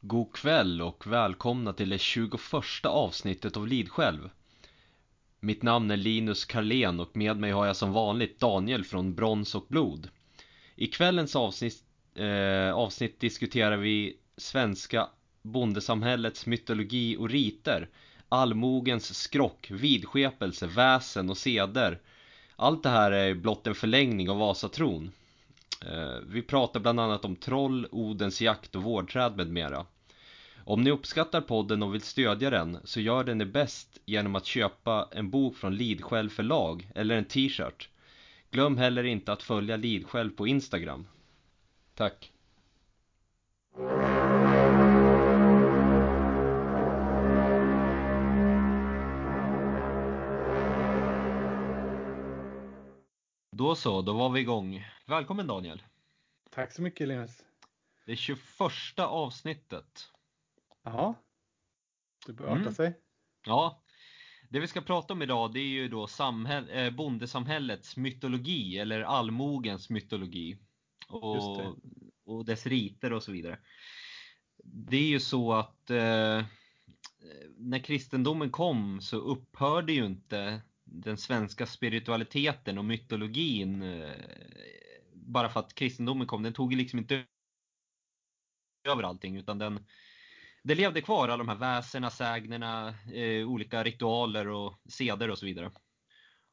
God kväll och välkomna till det 21 avsnittet av Lid själv Mitt namn är Linus Karlén och med mig har jag som vanligt Daniel från Brons och Blod. I kvällens avsnitt, eh, avsnitt diskuterar vi svenska bondesamhällets mytologi och riter, allmogens skrock, vidskepelse, väsen och seder. Allt det här är blott en förlängning av Vasatron. Eh, vi pratar bland annat om troll, Odens jakt och vårdträd med mera. Om ni uppskattar podden och vill stödja den så gör det ni bäst genom att köpa en bok från Lidskäl förlag eller en t-shirt. Glöm heller inte att följa Lidskäl på Instagram. Tack! Då så, då var vi igång. Välkommen Daniel! Tack så mycket Linus! Det 21 avsnittet. Ja, det börjar arta mm. sig. Ja, det vi ska prata om idag det är ju då samhäll, eh, bondesamhällets mytologi eller allmogens mytologi. Och, och dess riter och så vidare. Det är ju så att eh, när kristendomen kom så upphörde ju inte den svenska spiritualiteten och mytologin eh, bara för att kristendomen kom. Den tog ju liksom inte över allting utan den, det levde kvar alla de här väserna, sägnerna, eh, olika ritualer och seder och så vidare.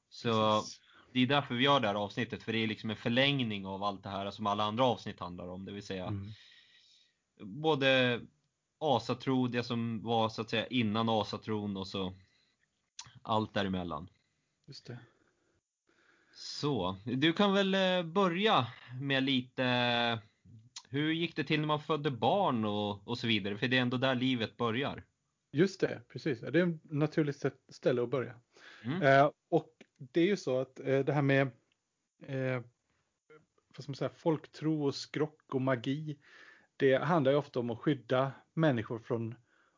Så Precis. det är därför vi gör det här avsnittet, för det är liksom en förlängning av allt det här som alla andra avsnitt handlar om, det vill säga mm. både asatro, det som var så att säga innan asatron och så allt däremellan. Just det. Så, du kan väl eh, börja med lite hur gick det till när man födde barn och, och så vidare? För det är ändå där livet börjar. Just det, precis. Det är ett naturligt ställe att börja. Mm. Eh, och det är ju så att eh, det här med eh, vad ska man säga, folktro och skrock och magi. Det handlar ju ofta om att skydda människor från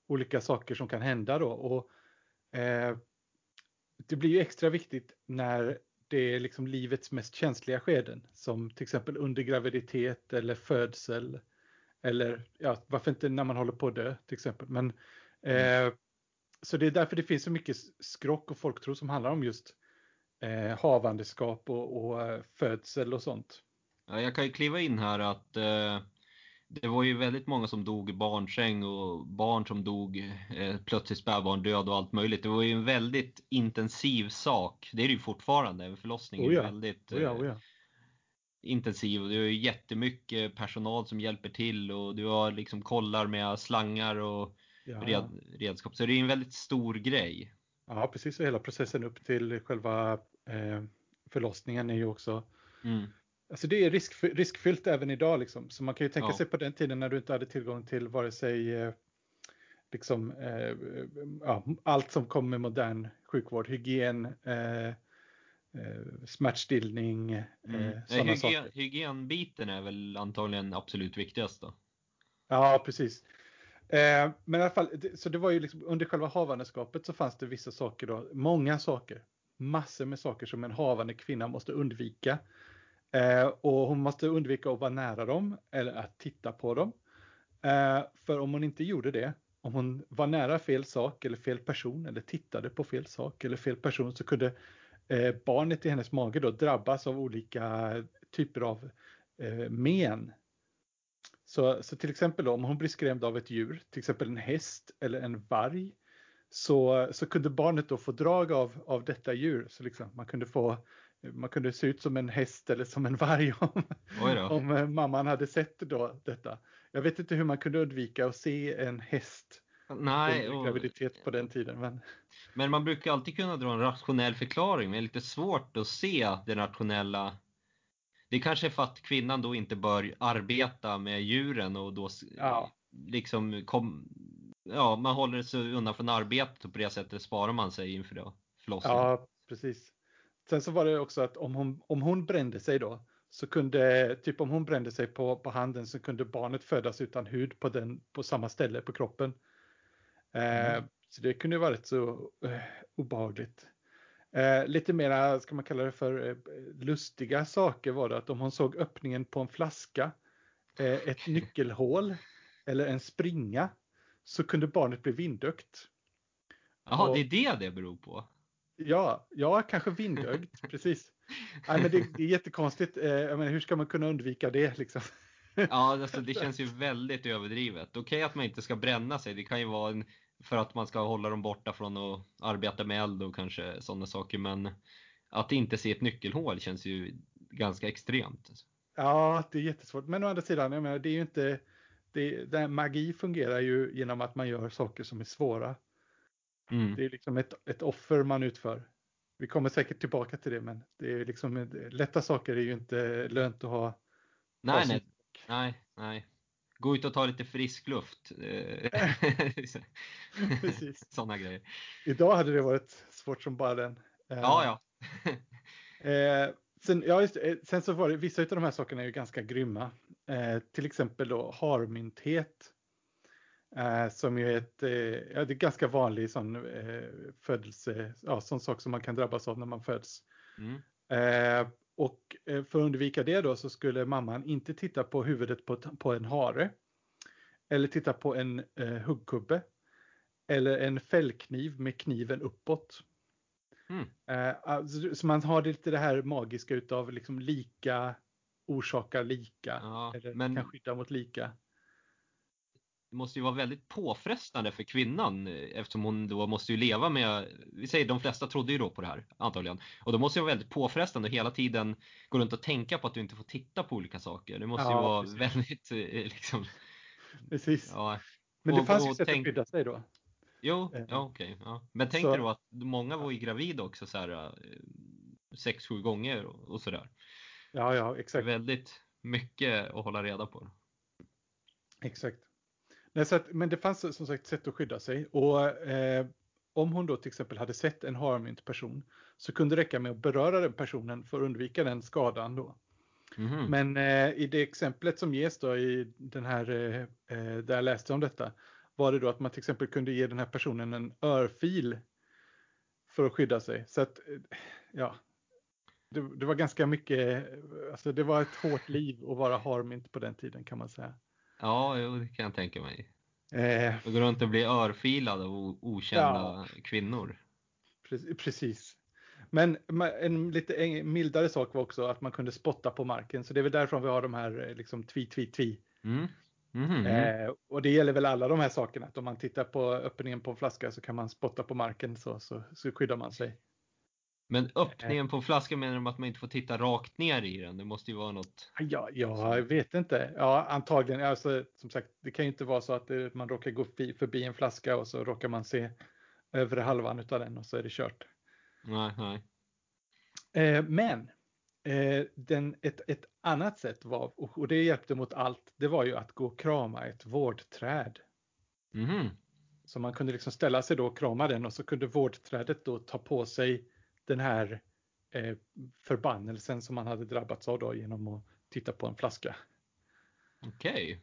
olika saker som kan hända då. Och, eh, det blir ju extra viktigt när det är liksom livets mest känsliga skeden som till exempel under graviditet eller födsel eller ja, varför inte när man håller på att dö till exempel. Men, mm. eh, så det är därför det finns så mycket skrock och folktro som handlar om just eh, havandeskap och, och eh, födsel och sånt. Ja, jag kan ju kliva in här att eh, det var ju väldigt många som dog i barnsäng och barn som dog eh, plötsligt spädbarndöd och allt möjligt. Det var ju en väldigt intensiv sak. Det är det ju fortfarande. En förlossning oh ja. är väldigt oh ja, oh ja. Eh, intensiv. Du har ju jättemycket personal som hjälper till och du har liksom kollar med slangar och red, redskap. Så det är en väldigt stor grej. Ja, precis. Och hela processen upp till själva eh, förlossningen är ju också mm. Alltså det är risk, riskfyllt även idag liksom. Så man kan ju tänka ja. sig på den tiden när du inte hade tillgång till vare sig eh, liksom, eh, ja, allt som kommer med modern sjukvård, hygien, eh, eh smärtstillning, eh, mm. sådana hygien, saker. Hygienbiten är väl antagligen absolut viktigast då? Ja, precis. Eh, men i alla fall, så det var ju liksom, under själva havandeskapet så fanns det vissa saker då, många saker, massor med saker som en havande kvinna måste undvika. Eh, och hon måste undvika att vara nära dem eller att titta på dem. Eh, för om hon inte gjorde det, om hon var nära fel sak eller fel person eller tittade på fel sak eller fel person så kunde eh, barnet i hennes mage då drabbas av olika typer av eh, men. Så, så till exempel då, om hon blir skrämd av ett djur, till exempel en häst eller en varg, så, så kunde barnet då få drag av, av detta djur. Så liksom, man kunde få man kunde se ut som en häst eller som en varg om, om eh, mamman hade sett då detta. Jag vet inte hur man kunde undvika att se en häst Nej, och, graviditet på den tiden. Men... men man brukar alltid kunna dra en rationell förklaring, men det är lite svårt att se det rationella. Det kanske är för att kvinnan då inte bör arbeta med djuren och då ja. liksom kom, ja, man håller sig undan från arbetet och på det sättet sparar man sig inför förlossningen. Ja, precis. Sen så var det också att om hon, om hon brände sig då så kunde, typ om hon brände sig på, på handen så kunde barnet födas utan hud på, den, på samma ställe på kroppen. Eh, mm. så det kunde vara rätt så eh, obehagligt. Eh, lite mera, ska man kalla det för, eh, lustiga saker var det att om hon såg öppningen på en flaska, eh, ett nyckelhål eller en springa så kunde barnet bli vindögt. Jaha, det är det det beror på? Ja, ja kanske vindögt, precis. Nej, men det, det, är jättekonstigt. Eh, menar, hur ska man kunna undvika det? Liksom? Ja, alltså, det känns ju väldigt överdrivet. Okej okay att man inte ska bränna sig. Det kan ju vara en, för att man ska hålla dem borta från att arbeta med eld och kanske sådana saker. Men att inte se ett nyckelhål känns ju ganska extremt. Ja, det är jättesvårt. Men å andra sidan, jag menar, det är ju inte... Det magi fungerar ju genom att man gör saker som är svåra. Mm. Det är liksom ett, ett offer man utför. Vi kommer säkert tillbaka till det, men det är liksom lätta saker är ju inte lönt att ha. Nej, nej, nej, nej. Gå ut och ta lite frisk luft. Precis. Sådana grejer. Idag hade det varit svårt som bara den. Ja, ja. eh, sen, ja just, sen så var det, vissa av de här sakerna är ju ganska grymma. Eh, till exempel då harmynthet. Eh, som ju är ett, eh, ja, det är ganska vanlig sån eh, födelse, ja, sån sak som man kan drabbas av när man föds. Mm. Eh, och eh, för att undvika det då så skulle mamman inte titta på huvudet på, på en hare. Eller titta på en eh, huggkubbe. Eller en fällkniv med kniven uppåt. Mm. alltså, så man har lite det här magiska utav liksom lika orsakar lika. Ja, eller men... kan skydda mot lika det måste ju vara väldigt påfrestande för kvinnan eh, eftersom hon då måste ju leva med, vi säger de flesta trodde ju då på det här antagligen. Och då måste det vara väldigt påfrestande att hela tiden gå runt och tänka på att du inte får titta på olika saker. Det måste ja, ju vara precis. väldigt eh, liksom... Precis. Ja. Men det och, fanns ju sätt tänk... att skydda sig då. Jo, eh. ja okej. Okay, ja. Men tänk dig då att många var ju gravida också så här sex, sju gånger och, och sådär. Ja, ja, exakt. Väldigt mycket att hålla reda på. Exakt. Nej, så att, men det fanns som sagt sätt att skydda sig. Och eh, om hon då till exempel hade sett en harmynt person så kunde det räcka med att beröra den personen för att undvika den skadan då. Mm. Men eh, i det exemplet som ges då i den här, eh, eh, där jag läste om detta, var det då att man till exempel kunde ge den här personen en örfil för att skydda sig. Så att, eh, ja, det, det var ganska mycket, alltså det var ett hårt liv att vara harmynt på den tiden kan man säga. Ja, jo, det kan jag tänka mig. Eh, och gå runt och bli örfilad av okända ja, kvinnor. Precis. Men en lite mildare sak var också att man kunde spotta på marken. Så det är väl därifrån vi har de här eh, liksom tvi, tvi, tvi. Mm. Mm eh, och det gäller väl alla de här sakerna. Att om man tittar på öppningen på en flaska så kan man spotta på marken så, så, så skyddar man sig. Men öppningen på flaskan menar de att man inte får titta rakt ner i den? Det måste ju vara något... Ja, jag vet inte. Ja, antagligen. Alltså, som sagt, det kan ju inte vara så att man råkar gå förbi en flaska och så råkar man se övre halvan av den och så är det kört. Nej, nej. Eh, men eh, den, ett, ett annat sätt var, och det hjälpte mot allt, det var ju att gå och krama ett vårdträd. Mm. Så man kunde liksom ställa sig då och krama den och så kunde vårdträdet då ta på sig den här eh, förbannelsen som man hade drabbats av då genom att titta på en flaska. Okej. Okay.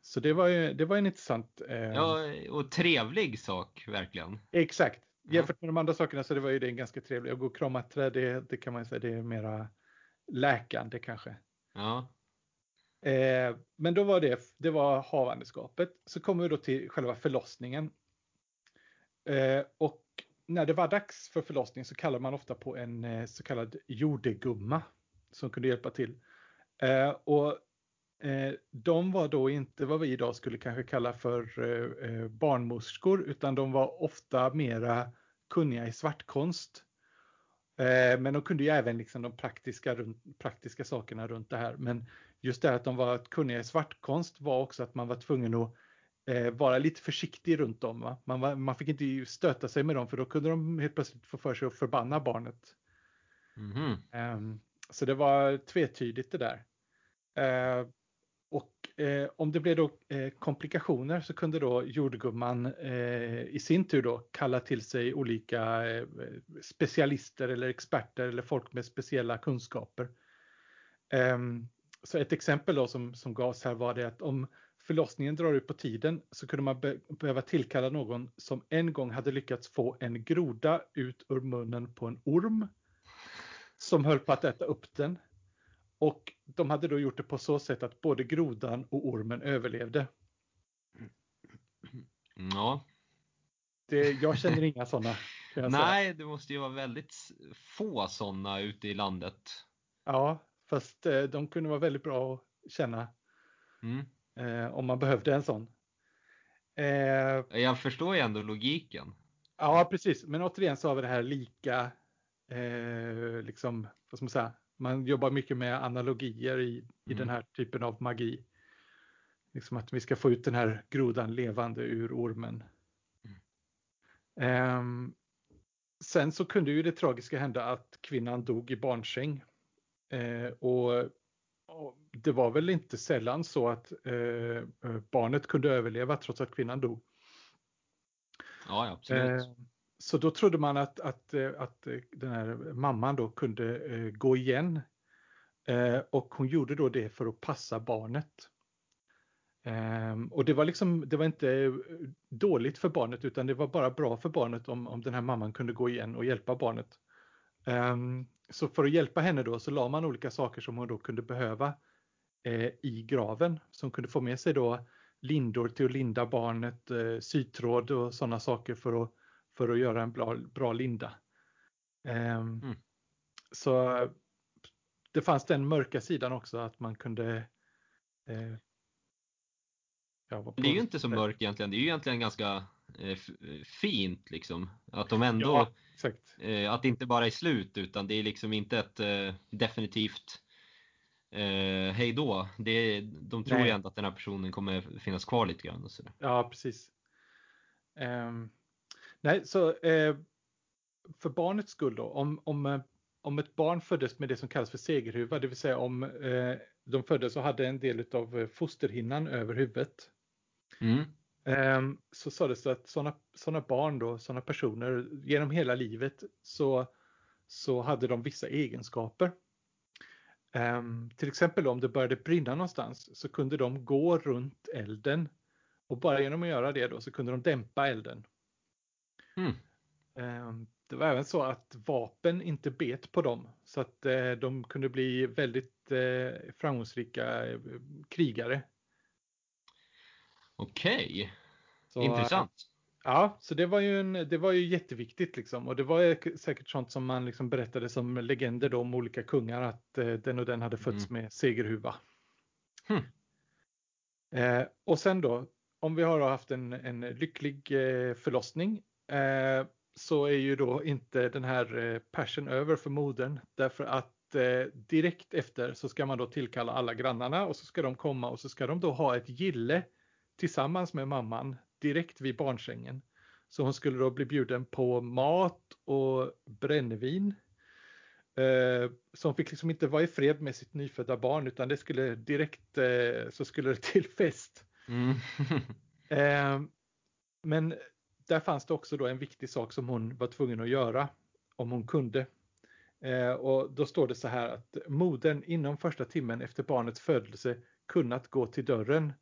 Så det var ju det var en intressant. Eh... Ja, och trevlig sak verkligen. Exakt. Jämfört med de andra sakerna så det var ju det en ganska trevlig. Att gå och krama ett träd, det, det kan man säga, det är mera läkande kanske. Ja. Eh, men då var det, det var havandeskapet. Så kommer vi då till själva förlossningen. Eh, och när det var dags för förlossning så kallade man ofta på en eh, så kallad jordegumma som kunde hjälpa till. Eh, och eh, de var då inte vad vi idag skulle kanske kalla för eh, eh barnmorskor utan de var ofta mera kunniga i svartkonst. Eh, men de kunde ju även liksom de praktiska, praktiska sakerna runt det här. Men just det att de var kunniga i svartkonst var också att man var tvungen att eh, vara lite försiktig runt dem. Va? Man, man fick inte stöta sig med dem för då kunde de helt plötsligt få för sig att förbanna barnet. Mm. Um, så det var tvetydigt det där. Uh, och eh, om det blev då eh, komplikationer så kunde då jordgumman eh, i sin tur då kalla till sig olika eh, specialister eller experter eller folk med speciella kunskaper. Um, så ett exempel då som, som gavs här var det att om förlossningen drar ut på tiden så kunde man be behöva tillkalla någon som en gång hade lyckats få en groda ut ur munnen på en orm som höll på att äta upp den. Och de hade då gjort det på så sätt att både grodan och ormen överlevde. Ja. Det, jag känner inga sådana. Nej, det måste ju vara väldigt få sådana ute i landet. Ja, fast eh, de kunde vara väldigt bra att känna. Mm. Eh, om man behövde en sån. Eh, jag förstår ju ändå logiken. Ja, precis. Men återigen så har vi det här lika, eh, liksom, vad ska man säga, man jobbar mycket med analogier i, i den mm. här typen av magi. Liksom att vi ska få ut den här grodan levande ur ormen. Mm. Um, sen så kunde ju det tragiska hända att kvinnan dog i barnsäng. Och, och, det var väl inte sällan så att uh, barnet kunde överleva trots att kvinnan dog. Ja, absolut. Uh, så då trodde man att, att, att den här mamman då kunde gå igen. Och hon gjorde då det för att passa barnet. Um, och det var liksom, det var inte eh, dåligt för barnet utan det var bara bra för barnet om, om den här mamman kunde gå igen och hjälpa barnet. Um, så för att hjälpa henne då så la man olika saker som hon då kunde behöva eh, i graven. Som kunde få med sig då lindor till att linda barnet, eh, sytråd och sådana saker för att, för att göra en bra, bra linda. Um, mm. Så det fanns den mörka sidan också att man kunde eh, det är ju inte så mörkt egentligen. Det är ju egentligen ganska fint liksom. Att de ändå, ja, eh, att det inte bara är slut utan det är liksom inte ett eh, definitivt eh, hej då. Det de tror ju ändå att den här personen kommer finnas kvar lite grann. Och så Ja, precis. Um, nej, så eh, för barnets skull då, om, om, eh, om ett barn föddes med det som kallas för segerhuva, det vill säga om eh, de föddes och hade en del av fosterhinnan över huvudet, Mm. Um, så sades det att sådana såna barn då, sådana personer genom hela livet så, så hade de vissa egenskaper. Um, till exempel om det började brinna någonstans så kunde de gå runt elden och bara genom att göra det då så kunde de dämpa elden. Mm. Um, det var även så att vapen inte bet på dem så att uh, de kunde bli väldigt uh, framgångsrika uh, krigare Okej, okay. intressant. Ja, så det var ju, en, det var ju jätteviktigt liksom. Och det var säkert sånt som man liksom berättade som legender då om olika kungar att eh, den och den hade fötts mm. med segerhuva. Hmm. Eh, och sen då, om vi har haft en, en lycklig eh, förlossning eh, så är ju då inte den här eh, passion över för modern därför att eh, direkt efter så ska man då tillkalla alla grannarna och så ska de komma och så ska de då ha ett gille tillsammans med mamman direkt vid barnsängen. Så hon skulle då bli bjuden på mat och brännvin. Eh, så hon fick liksom inte vara i fred med sitt nyfödda barn utan det skulle direkt eh, så skulle det till fest. Mm. eh, men där fanns det också då en viktig sak som hon var tvungen att göra om hon kunde. Eh, och då står det så här att modern inom första timmen efter barnets födelse kunnat gå till dörren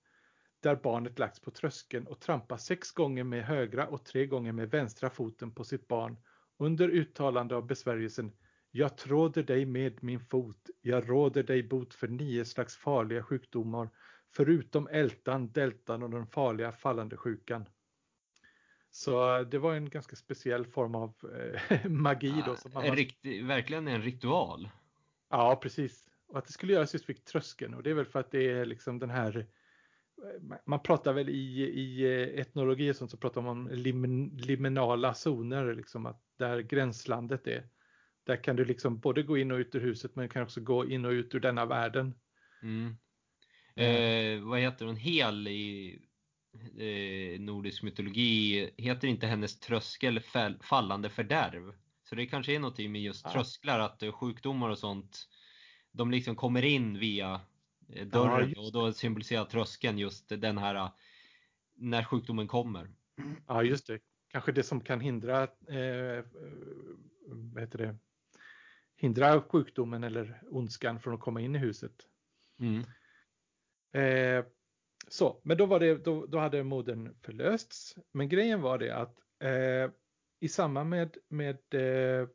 där barnet lagts på tröskeln och trampar sex gånger med högra och tre gånger med vänstra foten på sitt barn under uttalande av besvärjelsen Jag tråder dig med min fot, jag råder dig bot för nio slags farliga sjukdomar, förutom ältan, deltan och den farliga fallande sjukan. Så det var en ganska speciell form av eh, magi då. Som man en riktig, verkligen en ritual. Ja, precis. Och att det skulle göras just vid tröskeln och det är väl för att det är liksom den här man pratar väl i, i eh, etnologi och sånt så pratar man om lim, liminala zoner, liksom att där gränslandet är. Där kan du liksom både gå in och ut ur huset men kan också gå in och ut ur denna världen. Mm. Eh, vad heter hon? Hel i eh, nordisk mytologi. Heter inte hennes tröskel fallande fördärv? Så det kanske är någonting med just ja. trösklar, att eh, sjukdomar och sånt, de liksom kommer in via Eh, dörren ja, och då symboliserar tröskeln just den här eh, när sjukdomen kommer. Ja, just det. Kanske det som kan hindra, eh, vad heter det, hindra sjukdomen eller ondskan från att komma in i huset. Mm. Eh, så, men då, var det, då, då hade modern förlösts. Men grejen var det att eh, i samband med, med eh,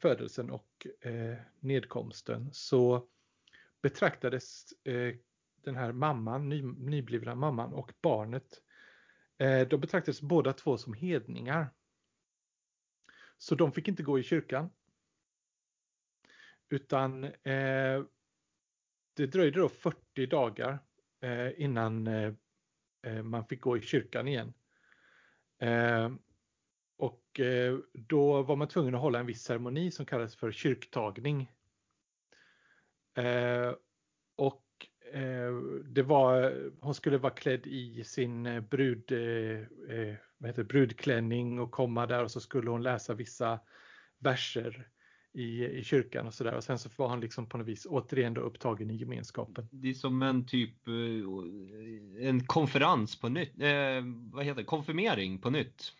födelsen och nedkomsten så betraktades eh, den här mamman, ny, nyblivna mamman och barnet eh, de betraktades båda två som hedningar. Så de fick inte gå i kyrkan. Utan eh, det dröjde då 40 dagar eh, innan eh, eh, man fick gå i kyrkan igen. Och då var man tvungen att hålla en viss ceremoni som kallades för kyrktagning och det var, hon skulle vara klädd i sin brud, vad heter, brudklänning och komma där och så skulle hon läsa vissa verser i, i kyrkan och sådär. Och sen så var han liksom på något vis återigen då upptagen i gemenskapen. Det är som en typ eh, en konferens på nytt, eh, vad heter det, konfirmering på nytt.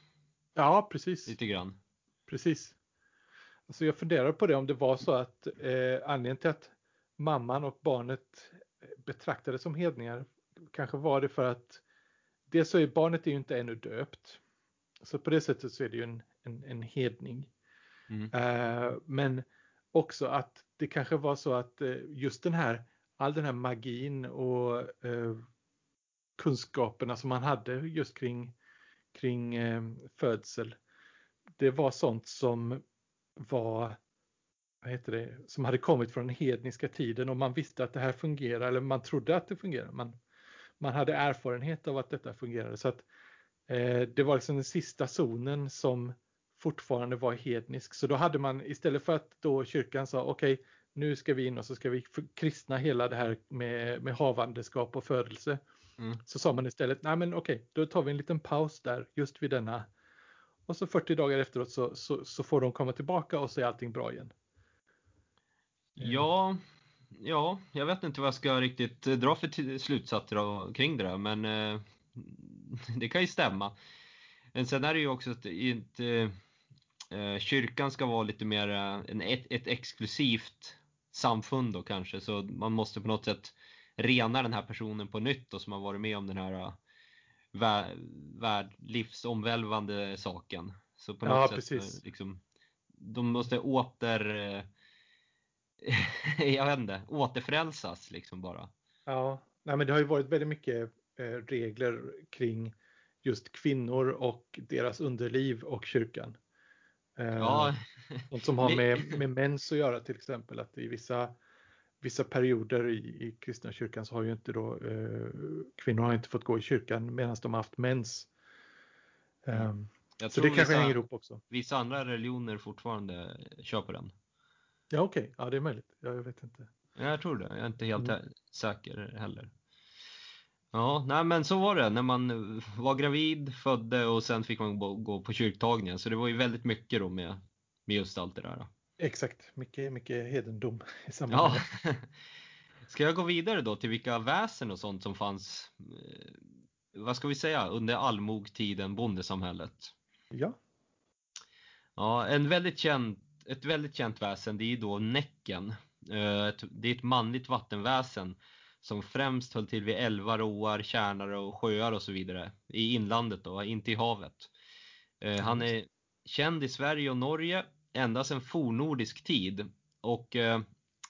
Ja, precis. Lite grann. Precis. Alltså jag funderar på det om det var så att eh, anledningen till att mamman och barnet betraktades som hedningar kanske var det för att det så är barnet är ju inte ännu döpt. Så på det sättet så är det ju en, en, en hedning. Mm. Uh, men också att det kanske var så att uh, just den här, all den här magin och uh, kunskaperna som man hade just kring, kring födsel. Det var sånt som var vad heter det, som hade kommit från den hedniska tiden och man visste att det här fungerar eller man trodde att det fungerar. Man, man hade erfarenhet av att detta fungerade. Så att eh, det var liksom den sista zonen som fortfarande var hednisk. Så då hade man istället för att då kyrkan sa okej, okay, nu ska vi in och så ska vi kristna hela det här med, med havandeskap och födelse. Mm. Så sa man istället, nej men okej, okay, då tar vi en liten paus där just vid denna. Och så 40 dagar efteråt så, så, så får de komma tillbaka och så är allting bra igen. Ja, ja, jag vet inte vad jag ska riktigt dra för slutsatser kring det där, men eh, det kan ju stämma. Men sen är det ju också att inte eh, kyrkan ska vara lite mer en, ett, ett exklusivt samfund då kanske, så man måste på något sätt rena den här personen på nytt då, som har varit med om den här värld, livsomvälvande saken. Så på något ja, sätt, precis. liksom, de måste åter, jag vet inte, återfrälsas liksom bara. Ja, nej men det har ju varit väldigt mycket eh, regler kring just kvinnor och deras underliv och kyrkan. Ja. Något som har med, med mens att göra till exempel. Att i vissa, vissa perioder i, i kristna kyrkan så har ju inte då eh, kvinnor har inte fått gå i kyrkan medan de har haft mens. Um, så det kanske vissa, hänger ihop också. Vissa andra religioner fortfarande kör på den. Ja okej, okay. ja det är möjligt. Ja, jag vet inte. Jag tror det. Jag är inte helt mm. säker heller. Ja, nej men så var det när man var gravid, födde och sen fick man gå på kyrktagningen. Så det var ju väldigt mycket då med, med just allt det där. Exakt, mycket, mycket hedendom i sammanhanget. Ja. Ska jag gå vidare då till vilka väsen och sånt som fanns, eh, vad ska vi säga, under allmogtiden, bondesamhället? Ja. Ja, en väldigt känd, ett väldigt känt väsen det är då Näcken. Eh, det är ett manligt vattenväsen som främst höll till vid älvar, åar, tjärnar och sjöar och så vidare i inlandet då, inte i havet. Eh, han är känd i Sverige och Norge ända sedan fornordisk tid och eh,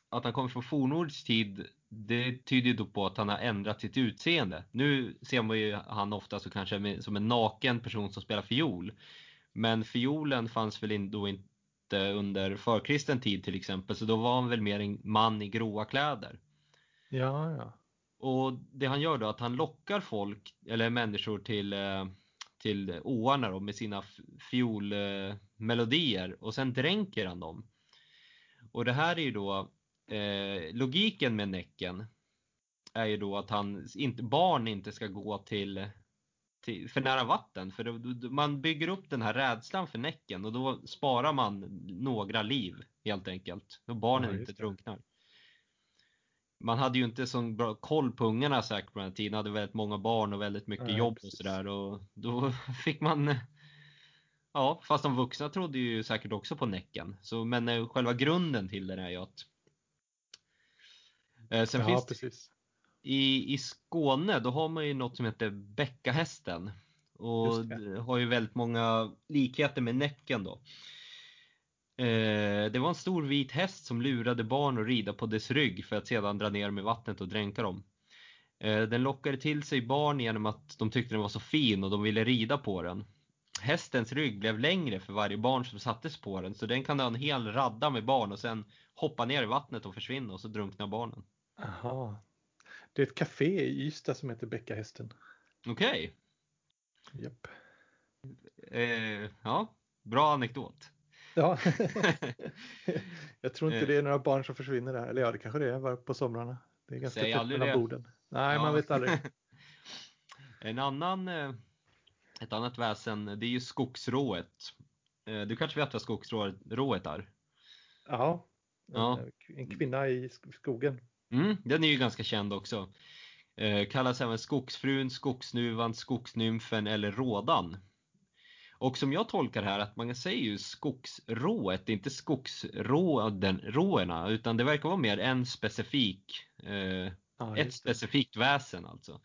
att han kommer från fornordisk tid det tyder då på att han har ändrat sitt utseende. Nu ser man ju han ofta så kanske som en naken person som spelar fiol. Men fiolen fanns väl då inte under förkristen tid till exempel, så då var han väl mer en man i gråa kläder. Ja, ja. Och det han gör då är att han lockar folk, eller människor till, eh, till åarna då, med sina fiolmelodier och sen dränker han dem. Och det här är ju då eh, logiken med Näcken är ju då att han, inte, barn inte ska gå till, till för nära vatten. För då, man bygger upp den här rädslan för Näcken och då sparar man några liv helt enkelt. Då barnen ja, inte drunknar man hade ju inte så bra koll på ungarna säkert på den tiden, hade väldigt många barn och väldigt mycket Nej, jobb och sådär och då fick man Ja, fast de vuxna trodde ju säkert också på Näcken. Så, men eh, själva grunden till den är ju att eh, Sen ja, finns precis. I, I Skåne då har man ju något som heter Bäckahästen. Och har ju väldigt många likheter med Näcken då. Eh, det var en stor vit häst som lurade barn att rida på dess rygg för att sedan dra ner dem i vattnet och dränka dem. Eh, den lockade till sig barn genom att de tyckte den var så fin och de ville rida på den. Hästens rygg blev längre för varje barn som sattes på den så den kan ha en hel radda med barn och sen hoppa ner i vattnet och försvinna och så drunknar barnen. Aha. Det är ett café i Ystad som heter Bäckahästen. Okej. Okay. Japp. Eh, ja, bra anekdot. Ja. jag tror inte det är några barn som försvinner där. Eller ja, det kanske det är på somrarna. Det är ganska tätt mellan borden. Nej, ja. man vet aldrig. en annan, eh, ett annat väsen, det är ju skogsrået. Eh, du kanske vet vad skogsrået är? Ja, ja. en kvinna i skogen. Mm, den är ju ganska känd också. Eh, kallas även skogsfrun, skogsnuvan, skogsnymfen eller rådan. Och som jag tolkar här att man säger ju skogsrået, inte skogsråden, råerna, utan det verkar vara mer en specifik, eh, ja, ett specifikt väsen alltså.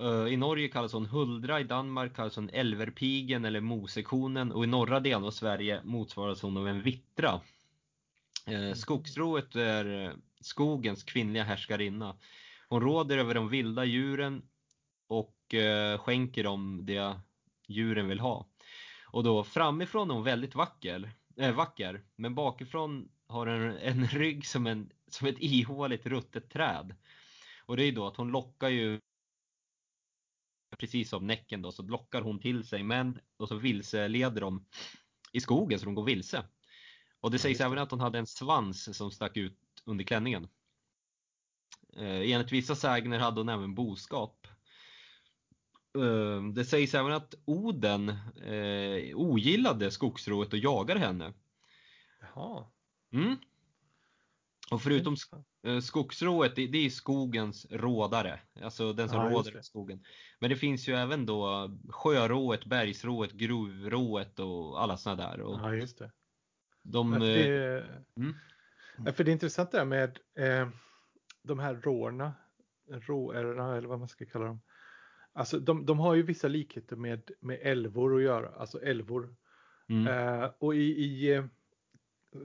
Uh, I Norge kallas hon huldra, i Danmark kallas hon älverpigen eller mosekonen och i norra delen av Sverige motsvaras hon av en vittra. Uh, skogsrået är skogens kvinnliga härskarinna. Hon råder över de vilda djuren och uh, skänker dem det djuren vill ha. Och då framifrån är hon väldigt vacker, äh, vacker men bakifrån har den en rygg som, en, som ett ihåligt ruttet träd. Och det är då att hon lockar ju precis som Näcken då, så lockar hon till sig män och så vilseleder de i skogen så de går vilse. Och det sägs även att hon hade en svans som stack ut under klänningen. Eh, enligt vissa sägner hade hon även boskap. Ehm, det sägs även att Oden eh, ogillade skogsrået och jagade henne. Jaha. Mm. Och förutom eh, skogsrået, det, det är skogens rådare. Alltså den som ja, råder i skogen. Men det finns ju även då sjörået, bergsrået, gruvrået och alla sådana där. Ja, just det. De, det mm. För det är intressant där med eh, de här rårna, råärerna eller vad man ska kalla dem. Alltså de, de har ju vissa likheter med, med älvor att göra, alltså älvor. Mm. Eh, och i, i, eh,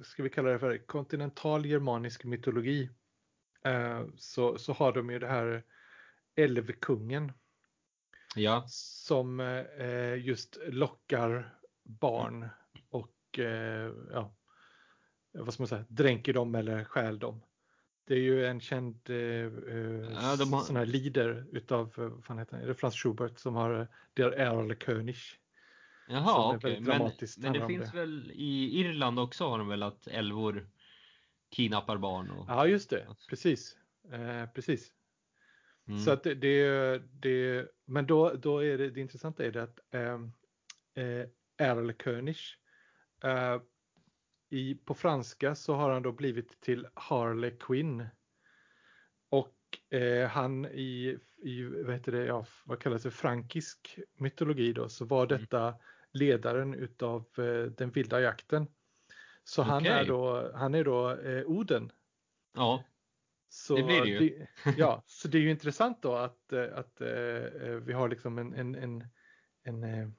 ska vi kalla det för kontinental germanisk mytologi eh, så, så har de ju det här älvkungen. Ja. Som eh, just lockar barn och eh, ja, vad ska man säga, dränker dem eller stjäl dem. Det är ju en känd eh, eh ja, har... sån här leader utav, eh, vad fan heter han, är det Franz Schubert som har Der Erlkönig. Jaha, okej. Okay. Men, men det finns det. väl i Irland också har de väl att älvor kidnappar barn? Och... Ja, just det. Precis. Eh, precis. Mm. Så att det, det, det, men då, då är det, det intressanta är det att eh, eh Erlkönig eh, i, på franska så har han då blivit till Harley Quinn. Och eh, han i, i vad, heter det, ja, vad kallas det, frankisk mytologi då, så var mm. detta ledaren utav eh, den vilda jakten. Så okay. han är då, han är då eh, Oden. Ja, så det blir det ju. Det, ja, så det är ju intressant då att, eh, att uh, vi har liksom en, en, en, en uh,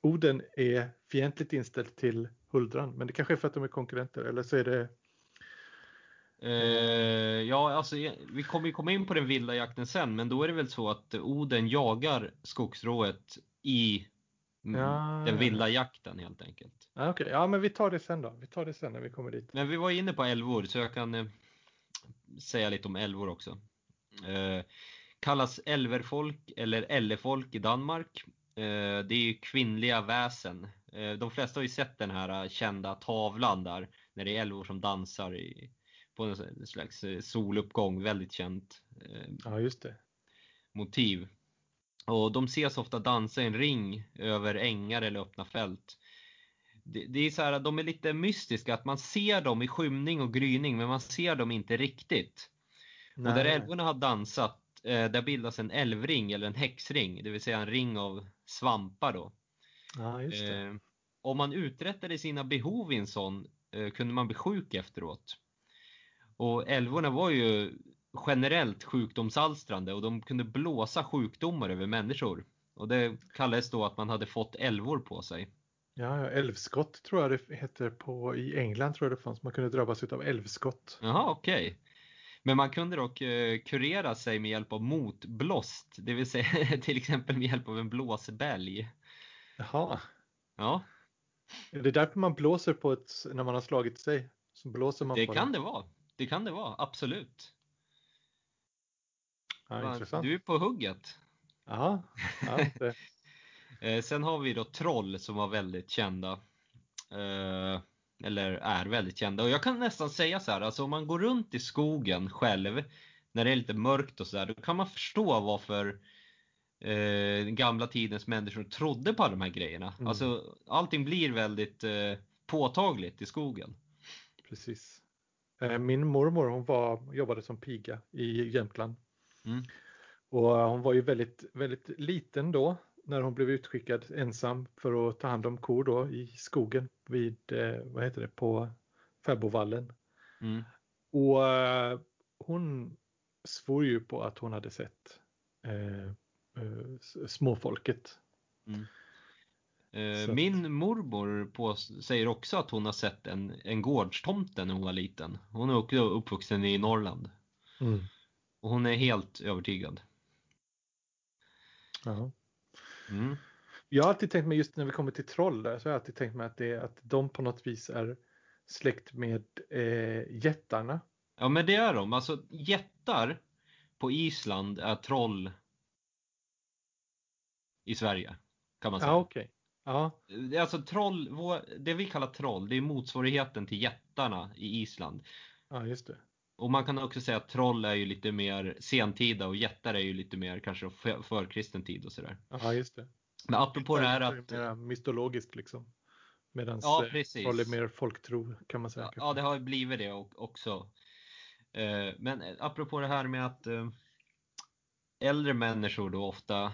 Oden är fientligt inställd till Huldran. Men det kanske är för att de är konkurrenter eller så är det Eh, ja, alltså vi kommer ju komma in på den vilda jakten sen, men då är det väl så att Oden jagar skogsrået i ja, den vilda jakten helt enkelt. Okej, okay. ja men vi tar det sen då. Vi tar det sen när vi kommer dit. Men vi var inne på älvor, så jag kan eh, säga lite om älvor också. Eh, kallas älverfolk eller ällefolk i Danmark. Eh, det är ju kvinnliga väsen. Eh, de flesta har ju sett den här kända tavlan där, när det är älvor som dansar i, på en slags eh, soluppgång. Väldigt känt ja, just det. motiv. Och de ses ofta dansa i en ring över ängar eller öppna fält. Det, det är så här, de är lite mystiska, att man ser dem i skymning och gryning, men man ser dem inte riktigt. Nej. Och där älvorna har dansat, där bildas en älvring eller en häxring, det vill säga en ring av svampar då. Ja, just det. Eh, om man uträttade sina behov i en sån eh, kunde man bli sjuk efteråt. Och älvorna var ju generellt sjukdomsalstrande och de kunde blåsa sjukdomar över människor. Och det kallades då att man hade fått älvor på sig. Ja, älvskott tror jag det heter på, i England tror jag det fanns. Man kunde drabbas av älvskott. Jaha, okej. Okay. Men man kunde dock eh, kurera sig med hjälp av motblåst, det vill säga till exempel med hjälp av en blåsbälg. Jaha. Ja. Är det därför man blåser på ett, när man har slagit sig? Så blåser man det kan det vara. Det kan det vara, absolut. Ja, intressant. Du är på hugget. Ja, ja det. Eh, sen har vi då troll som var väldigt kända. Eh, eller är väldigt kända. Och jag kan nästan säga så här, alltså om man går runt i skogen själv när det är lite mörkt och sådär, då kan man förstå varför eh, gamla tidens människor trodde på de här grejerna. Mm. Alltså allting blir väldigt eh, påtagligt i skogen. Precis. Eh, min mormor hon var, jobbade som piga i Jämtland. Mm. Och hon var ju väldigt, väldigt liten då när hon blev utskickad ensam för att ta hand om kor då i skogen vid, eh, vad heter det, på Fäbodvallen. Mm. Och eh, hon svor ju på att hon hade sett eh, eh, småfolket. Mm. Eh, min mormor på, säger också att hon har sett en, en gårdstomte när hon var liten. Hon är också uppvuxen i Norrland. Mm. Och hon är helt övertygad. Ja. Mm. Jag har alltid tänkt mig, just när vi kommer till troll där, så har jag alltid tänkt mig att, det, att de på något vis är släkt med eh, jättarna. Ja men det är de. Alltså jättar på Island är troll i Sverige. Kan man säga. Ja, okay. Ja. Alltså troll, det vi kallar troll, det är motsvarigheten till jättarna i Island. Ja, just det. Och man kan också säga att troll är ju lite mer sentida och jättar är ju lite mer kanske för, förkristen tid och sådär. Ja, just det. Men apropå det här att... Det är mer mytologiskt liksom. Medan ja, eh, troll är mer folktro kan man säga. Ja, det har blivit det också. Eh, men apropå det här med att eh, äldre människor då ofta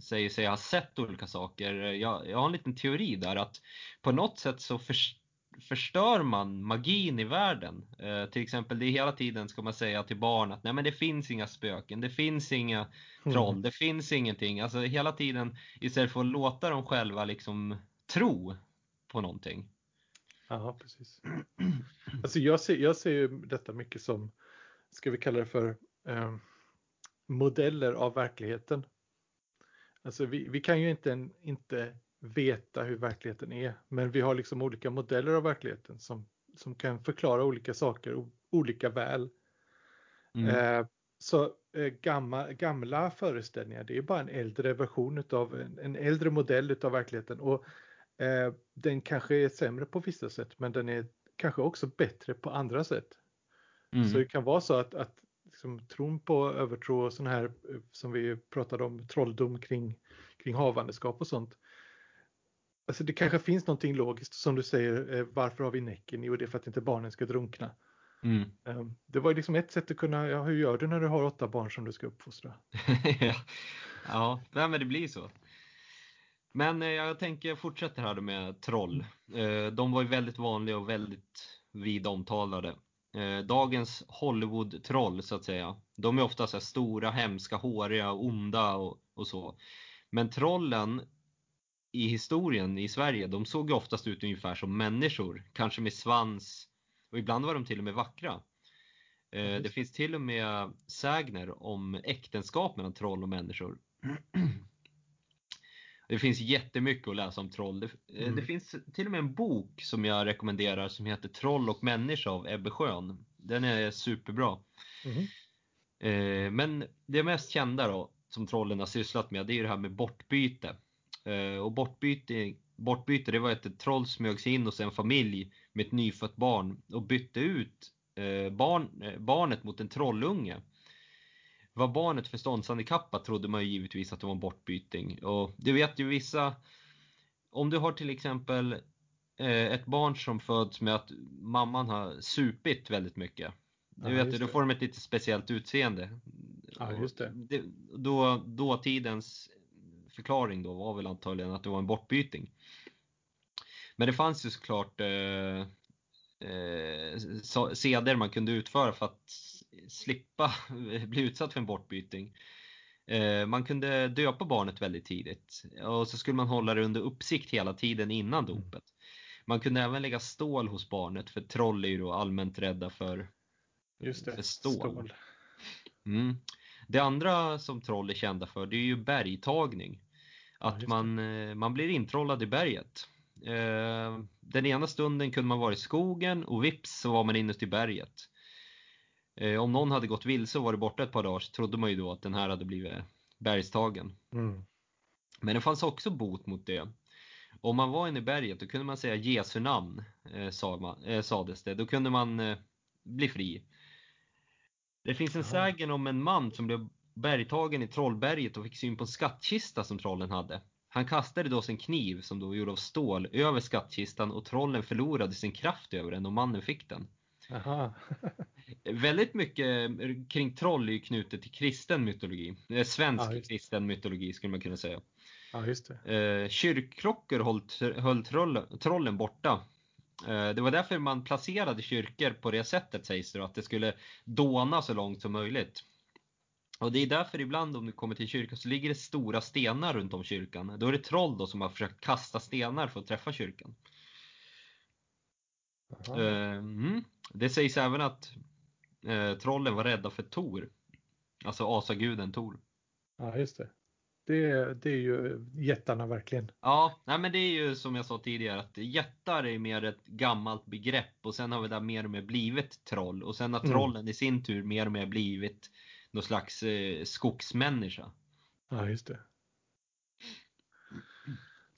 säger sig ha sett olika saker. Jag, jag har en liten teori där att på något sätt så förstår förstör man magin i världen. Eh, till exempel, det är hela tiden ska man säga till barn att nej men det finns inga spöken, det finns inga troll, mm. det finns ingenting. Alltså hela tiden istället för att låta dem själva liksom tro på någonting. Ja, precis. Alltså jag ser, jag ser ju detta mycket som, ska vi kalla det för, eh, modeller av verkligheten. Alltså vi, vi kan ju inte, inte veta hur verkligheten är. Men vi har liksom olika modeller av verkligheten som, som kan förklara olika saker olika väl. Mm. Eh, så eh, gamla, gamla föreställningar, det är bara en äldre version av en, en äldre modell av verkligheten. Och eh, den kanske är sämre på vissa sätt, men den är kanske också bättre på andra sätt. Mm. Så det kan vara så att, att liksom, tron på övertro och sån här eh, som vi pratade om, trolldom kring, kring havandeskap och sånt Alltså det kanske finns någonting logiskt som du säger, eh, varför har vi näcken? Jo, det är för att inte barnen ska drunkna. Mm. Um, det var liksom ett sätt att kunna, ja, hur gör du när du har åtta barn som du ska uppfostra? ja, ja men det blir så. Men eh, jag tänker fortsätta här med troll. Eh, de var ju väldigt vanliga och väldigt vid omtalade. Eh, dagens Hollywood-troll så att säga, de är ofta så stora, hemska, håriga, onda och, och så. Men trollen i historien i Sverige, de såg ju oftast ut ungefär som människor. Kanske med svans och ibland var de till och med vackra. Mm. Det finns till och med sägner om äktenskap mellan troll och människor. Det finns jättemycket att läsa om troll. Det, eh, mm. det, finns till och med en bok som jag rekommenderar som heter Troll och människa av Ebbe Schön. Den är superbra. Mm. Men det mest kända då, som trollen har sysslat med, det är det här med bortbyte. Eh, och bortbyte, bortbyte det var att ett troll smög sig in hos en familj med ett nyfött barn och bytte ut eh, barn, barnet mot en trollunge. Var barnet förståndshandikappat trodde man ju givetvis att det var en bortbyting. Och det vet ju vissa, om du har till exempel ett barn som föds med att mamman har supit väldigt mycket. Du ja, vet, då får de ett lite speciellt utseende. Ja, just det. det då, dåtidens förklaring då var väl antagligen att det var en bortbyting. Men det fanns ju såklart eh, eh, seder man kunde utföra för att slippa bli utsatt för en bortbyting. Eh, man kunde döpa barnet väldigt tidigt och så skulle man hålla det under uppsikt hela tiden innan mm. dopet. Man kunde även lägga stål hos barnet för troll är ju då allmänt rädda för Just det, stål. stål. Mm. Det andra som troll är kända för det är ju bergtagning. Att just man, eh, man blir introllad i berget. Eh, Den ena stunden kunde man vara i skogen och vips så var man inuti berget. Eh, Om någon hade gått vilse och varit borta ett par dagar så trodde man ju då att den här hade blivit bergstagen. Mm. Men det fanns också bot mot det. Om man var inne i berget då kunde man säga Jesu namn, eh, sa man, eh, sades det. Då kunde man eh, bli fri. Det finns en sägen om en man som blev bergtagen i Trollberget och fick syn på en skattkista som trollen hade. Han kastade då sin kniv, som då var gjord av stål, över skattkistan och trollen förlorade sin kraft över den och mannen fick den. Aha. Väldigt mycket kring troll är knutet till kristen mytologi. Eh, Svensk Ja, kristen mytologi skulle man kunna säga. ja, just det. Eh, kyrkklockor höll, höll trollen, trollen borta. Eh, det var därför man placerade kyrkor på det sättet sägs det att det skulle dåna så långt som möjligt. Och det är därför ibland om du kommer till kyrkan så ligger det stora stenar runt om kyrkan. Då är det troll då som har försökt kasta stenar för att träffa kyrkan. Eh, mm. Det sägs även att eh, trollen var rädda för Tor. Alltså asaguden Tor. Ja, just det. Det, det är ju jättarna verkligen. Ja, nej men det är ju som jag sa tidigare att jättar är mer ett gammalt begrepp och sen har vi där mer och mer blivit troll och sen har Mm. trollen i sin tur mer och mer blivit någon slags eh, skogsmänniska. Ja, just det.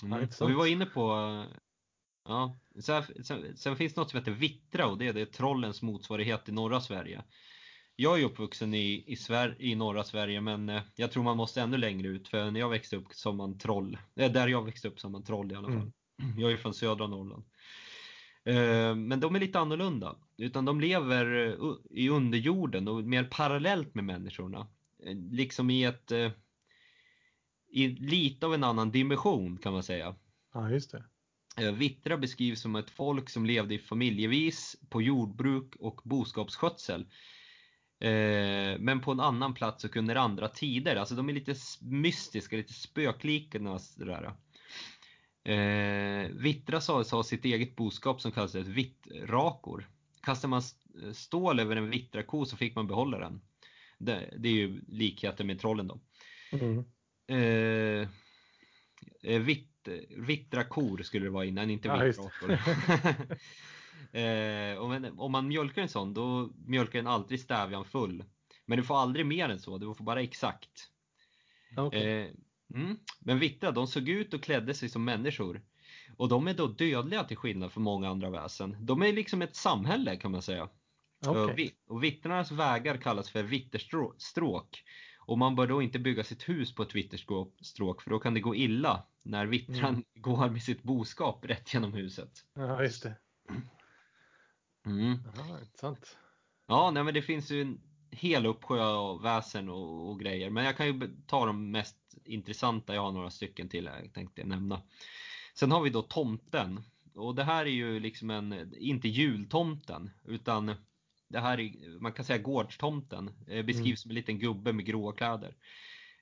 Mm. Ja, vi var inne på Ja, sen, sen, sen finns det något som heter vittra och det är, det trollens motsvarighet i norra Sverige. Jag är uppvuxen i, i, Sver i norra Sverige men eh, jag tror man måste ännu längre ut för när jag växte upp som man troll. Eh, där jag växte upp som man troll i alla fall. Mm. Jag är från södra Norrland. Eh, Men de är lite annorlunda. Utan de lever eh, i underjorden och mer parallellt med människorna. Eh, Liksom i ett eh, i lite av en annan dimension kan man säga. Ja, just det. Eh, Vittra beskrivs som ett folk som levde i familjevis på jordbruk och boskapsskötsel. Eh, Men på en annan plats och under andra tider. Alltså de är lite mystiska, lite spökliknande sådär. Eh, Vittra sades ha sitt eget boskap som kallas ett vittrakor. Kastar man st- stål över en vittrako så fick man behålla den. Det, det är ju likheten med trollen då. Mm. Eh, eh, vitt, vittra kor skulle det vara innan, inte Ja, just vittrakor. eh, om man mjölkar en sån, då mjölkar den alltid stävjan full. Men du får aldrig mer än så, du får bara exakt. Okej. Eh, mm. Men vittra, de såg ut och klädde sig som människor. Och de är då dödliga till skillnad från många andra väsen. De är liksom ett samhälle kan man säga. Okej. Och vi- Och vittrarnas vägar kallas för vitterstråk. Och man bör då inte bygga sitt hus på ett vitterstråk för då kan det gå illa när vittran Mm. går med sitt boskap rätt genom huset. Ja, just det. Mm. Aha, intressant. Ja, nej, men det finns ju en hel uppsjö av väsen och, och grejer. Men jag kan ju ta de mest intressanta. Jag har några stycken till jag tänkte nämna. Sen har vi då tomten. Och det här är ju liksom en, inte jultomten, utan det här är, man kan säga gårdstomten. Eh, beskrivs Mm. som en liten gubbe med gråa kläder.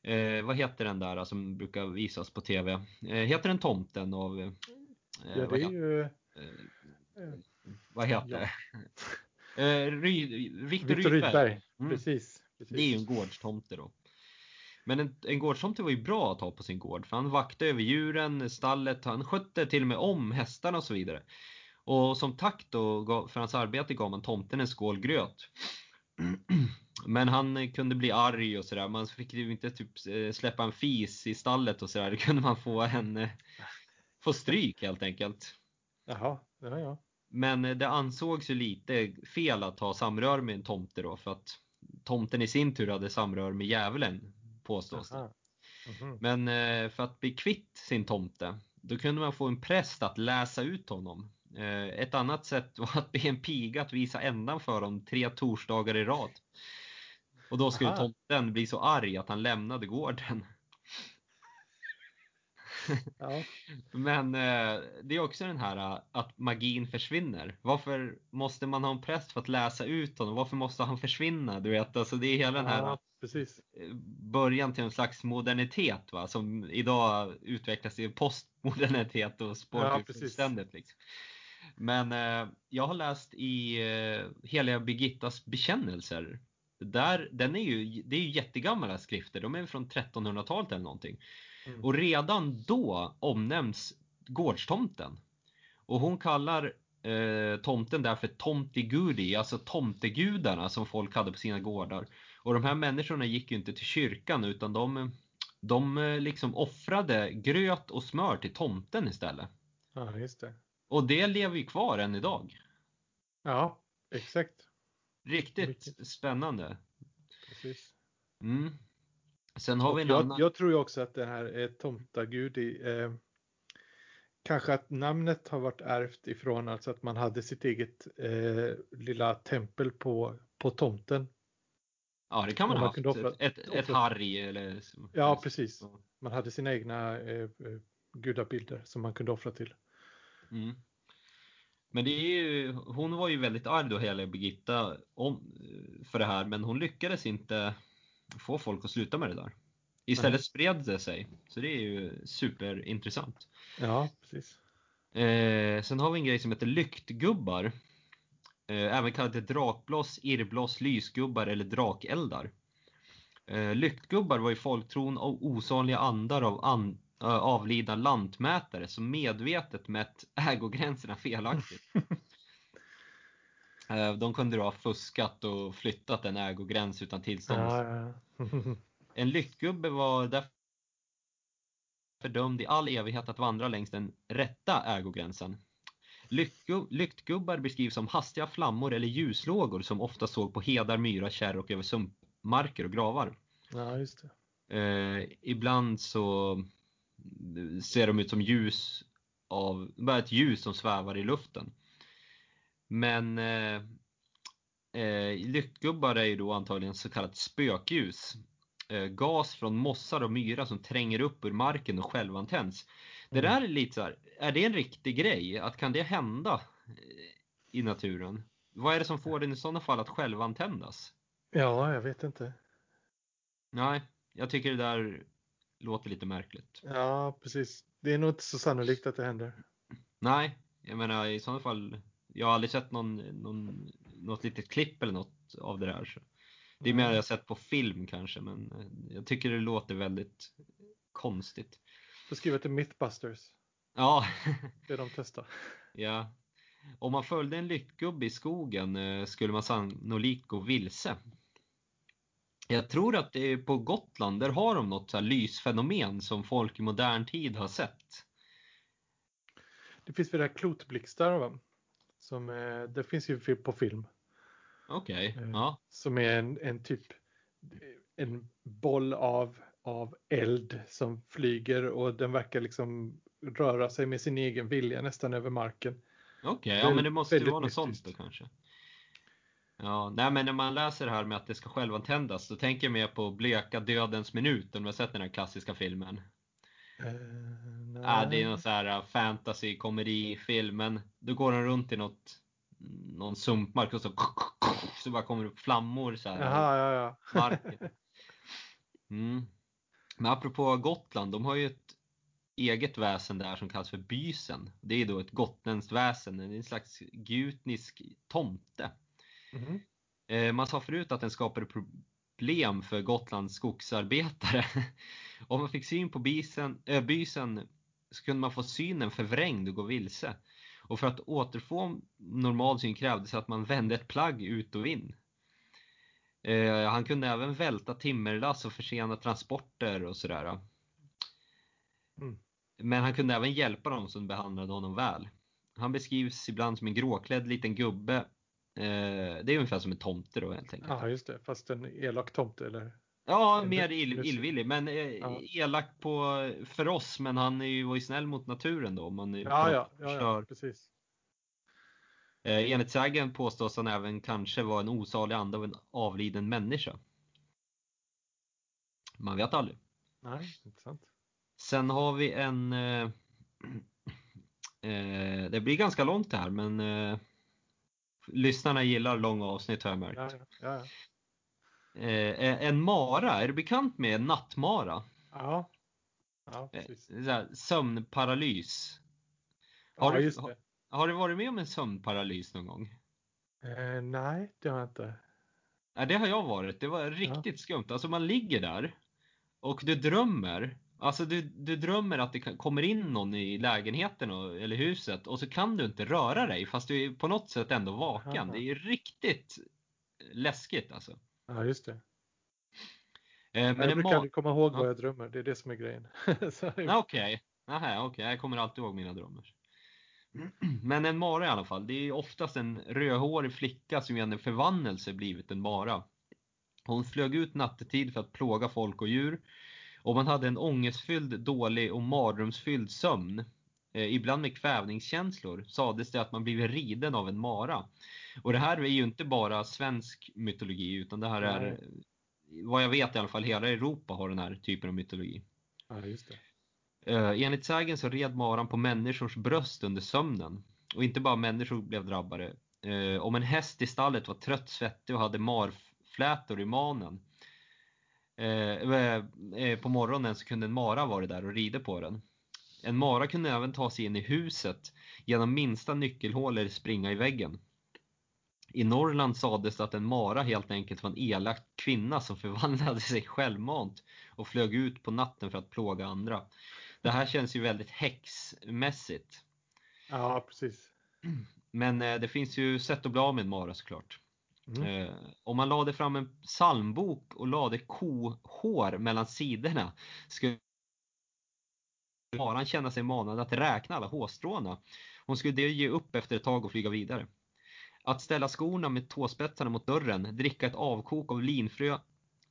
Eh, vad heter den där som brukar visas på TV? Eh, heter den Tomten av... Eh, Ja, vad, det är heter, ju... eh, eh, vad heter Ja. det? Eh, Ry, Viktor Rydberg. Rydberg. Mm. Precis. precis. Det är ju en gårdstomte då. Men en, en gårdstomte var ju bra att ha på sin gård för han vaktade över djuren, stallet, han skötte till och med om hästarna och så vidare. Och som tack då för hans arbete gav man tomten en skål gröt. Men han kunde bli arg och sådär. Man fick ju inte typ eh, släppa en fis i stallet och sådär. Då kunde man få en eh, få stryk helt enkelt. Jaha, ja, ja. Men eh, det ansågs ju lite fel att ha samrör med en tomte då för att tomten i sin tur hade samrör med djävulen påstås det. Mhm. Men för att bli kvitt sin tomte då kunde man få en präst att läsa ut honom. Eh, Ett annat sätt var att be en piga att visa ändan för honom tre torsdagar i rad. Och då skulle Aha. tomten bli så arg att han lämnade gården. Ja. Men eh, det är också den här eh, att magin försvinner. Varför måste man ha en präst för att läsa ut honom? Varför måste han försvinna? Du vet, alltså det är hela den här ja, precis. början till en slags modernitet va? som idag utvecklas i postmodernitet och spårar Ja, fullständigt. Liksom. Men eh, jag har läst i eh, Heliga Birgittas bekännelser. Där, den är ju, det är ju jättegamla skrifter, de är från 1300-talet eller någonting. Mm. Och redan då omnämns gårdstomten. Och hon kallar eh, tomten där för tomtigudi, alltså tomtegudarna som folk hade på sina gårdar. Och de här människorna gick ju inte till kyrkan utan de, de eh, liksom offrade gröt och smör till tomten istället. Ja, just det. Och det lever ju kvar än idag. Ja, exakt. Riktigt Mycket. spännande. Precis. Mm. Sen har vi en jag, annan. Jag tror ju också att det här är tomtagud i, eh, kanske att namnet har varit ärvt ifrån, alltså att man hade sitt eget eh, lilla tempel på, på tomten. Ja, det kan man ha haft. Offra, ett, ett, ett harry eller... Ja, precis. Man hade sina egna eh, eh, gudabilder som man kunde offra till. Mm. Men det är ju, hon var ju väldigt arg då, hela Birgitta, om, för det här, men hon lyckades inte få folk att sluta med det där. Istället mm. spred det sig, så det är ju superintressant. Ja, precis. Eh, sen har vi en grej som heter lyktgubbar. Eh, även kallade drakblås, irrbloss, lysgubbar eller drakeldar. Eh, lyktgubbar var i folktron osaliga andar av an, avlidna lantmätare som medvetet mätt ägogränserna felaktigt. De kunde då ha fuskat och flyttat en ägogräns utan tillstånd. Ja, ja. en lyktgubbe var därför dömd i all evighet att vandra längs den rätta ägogränsen. Lyktgubbar beskrivs som hastiga flammor eller ljuslågor som ofta såg på hedar, myrar, kärr och över sumpmarker och gravar. Ja, just det. Eh, ibland så ser de ut som ljus av, bara ett ljus som svävar i luften. Men eh, eh, lyktgubbar är ju då antagligen så kallat spökljus. Eh, gas från mossar och myra som tränger upp ur marken och självantänds. Det mm. där är lite så här, är det en riktig grej? Att kan det hända i naturen? Vad är det som får den i sådana fall att självantändas? Ja, jag vet inte. Nej, jag tycker det där låter lite märkligt. Ja, precis. Det är nog inte så sannolikt att det händer. Nej, jag menar i sådana fall. Jag har aldrig sett någon, någon, något litet klipp eller något av det där. Så. Det är mer jag sett på film kanske, men eh, jag tycker det låter väldigt konstigt. Får skriva till Mythbusters. Ja. det de testar. Ja. Om man följde en lyktgubbe i skogen eh, skulle man sannolikt gå vilse. Jag tror att det är på Gotland, där har de något så lysfenomen som folk i modern tid har sett. Det finns väl det här klotblixtar va? Som, eh, det finns ju på film. Okej, okay. Eh, ja. Som är en, en typ en boll av, av eld som flyger och den verkar liksom röra sig med sin egen vilja nästan över marken. Okej, okay, ja men det måste ju vara något sånt då kanske. Ja, nej men när man läser det här med att det ska självantändas då tänker jag mer på Bleka dödens minut om du har sett den här klassiska filmen. Uh, nej. Äh, det är någon sån här äh, fantasy komedi film men då går de runt i något någon sumpmark och så, så bara kommer det upp flammor så här. Jaha, ja, ja. Marken. Mm. Men apropå Gotland, de har ju ett eget väsen där som kallas för bysen. Det är då ett gotländskt väsen, en slags gutnisk tomte. Mm. Man sa förut att den skapade problem för Gotlands skogsarbetare. Om man fick syn på bysen, äh, bysen så kunde man få synen förvrängd och gå vilse. Och för att återfå normal syn krävdes att man vände ett plagg ut och in. Eh, han kunde även välta timmerlass och försena transporter och sådär. Mm. Men han kunde även hjälpa dem som behandlade honom väl. Han beskrivs ibland som en gråklädd liten gubbe. Eh, det är ungefär som en tomte då helt enkelt. Ja, just det. Fast en elak tomte eller? Ja, mer ill, illvillig. Men eh, ja. elak på, för oss, men han är ju, var ju snäll mot naturen då. Man ja, ja, ja, ja, precis. Eh, enligt sägen påstås han även kanske vara en osalig ande av en avliden människa. Man vet aldrig. Nej, intressant. Sen har vi en... Eh, eh, det blir ganska långt det här, men lyssnarna gillar långa avsnitt har jag märkt. Ja, ja, ja. Eh, en mara, är du bekant med nattmara? Ja. ja precis. sömnparalys. Har ja, du, just det. har du varit med om en sömnparalys någon gång? Eh, nej, det har jag inte. Nej, det har jag varit. Det var riktigt skumt. Alltså man ligger där och du drömmer. Alltså du, du drömmer att det kommer in någon i lägenheten och, eller huset och så kan du inte röra dig fast du är på något sätt ändå vaken. Aha. Det är riktigt läskigt alltså. Ja, just det. Eh, men jag brukar aldrig komma ihåg vad jag drömmer. Det är det som är grejen. Okej, okay. Okay. Jag kommer alltid ihåg mina drömmar. Men en mara i alla fall, det är oftast en rödhårig flicka som genom förvandlelse blivit en mara. Hon flög ut nattetid för att plåga folk och djur. Och man hade en ångestfylld, dålig och mardrömsfylld sömn. Eh, ibland med kvävningskänslor sades det att man blivit riden av en mara. Och det här är ju inte bara svensk mytologi utan det här är, vad jag vet i alla fall, hela Europa har den här typen av mytologi. Ja, just det. Uh, enligt sägen så red maran på människors bröst under sömnen. Och inte bara människor blev drabbade. Uh, om en häst i stallet var trött, svettig och hade marflätor i manen. Uh, på morgonen så kunde en mara vara där och rida på den. En mara kunde även ta sig in i huset genom minsta nyckelhål eller springa i väggen. I Norrland sades det att en mara helt enkelt var en elak kvinna som förvandlade sig självmant och flög ut på natten för att plåga andra. Det här känns ju väldigt häxmässigt. Ja, precis. Men eh, det finns ju sätt att bli av med en mara såklart. Mm. Eh, om man lade fram en psalmbok och lade kohår mellan sidorna skulle maran känna sig manad att räkna alla hårstråna. Hon skulle det ge upp efter ett tag och flyga vidare. Att ställa skorna med tåspetsarna mot dörren, dricka ett avkok av linfrö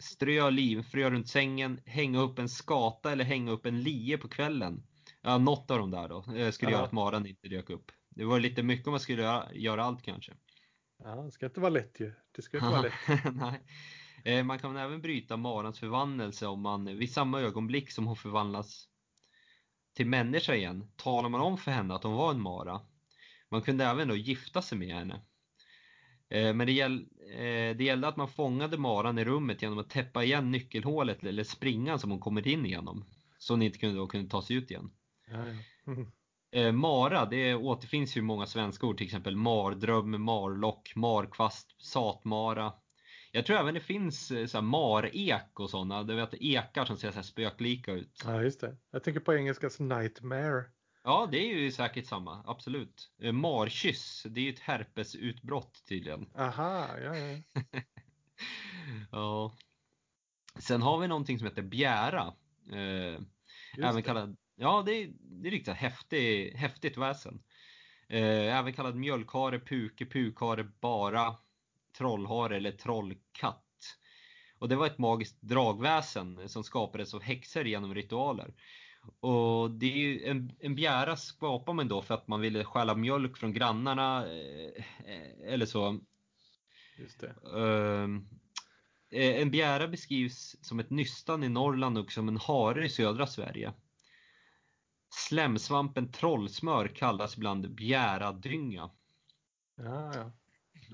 strö livfrö runt sängen, hänga upp en skata eller hänga upp en lie på kvällen. Ja, något av de där då eh, skulle ja. göra att maran inte dök upp. Det var lite mycket om man skulle göra, göra allt kanske. Ja, det ska inte vara lätt ju. Det ska inte vara lätt. Nej. Eh, man kan även bryta marans förvandlelse om man vid samma ögonblick som hon förvandlas till människa igen talar man om för henne att hon var en mara. Man kunde även då gifta sig med henne. Eh, men det, gäll, eh, det gällde att man fångade maran i rummet genom att täppa igen nyckelhålet eller springan som hon kommer in igenom. Så hon inte kunde, då kunde ta sig ut igen. Ja, ja. Mm. Mara, det återfinns ju många svenska ord, till exempel mardröm, marlock, markvast, satmara. Jag tror även det finns så här, marek och sådana, du vet ekar som ser så här spöklika ut. Ja, just det. Jag tänker på engelskas nightmare. Ja, det är ju säkert samma, absolut. Eh, markyss, det är ju ett herpesutbrott tydligen. Aha, ja, ja. ja. Sen har vi någonting som heter bjära. Eh, även det. kallad, ja det är, det är riktigt häftig, häftigt väsen. Eh, även kallad mjölkhare, puke, pukhare, bara, trollhare eller trollkatt. Och det var ett magiskt dragväsen som skapades av häxor genom ritualer. Och det är ju en, en bjära skapar man då för att man ville stjäla mjölk från grannarna eh, eller så. Just det. Ehm, eh, en bjära beskrivs som ett nystan i Norrland och som en hare i södra Sverige. Slemsvampen trollsmör kallas ibland bjäradynga. Ja, ja.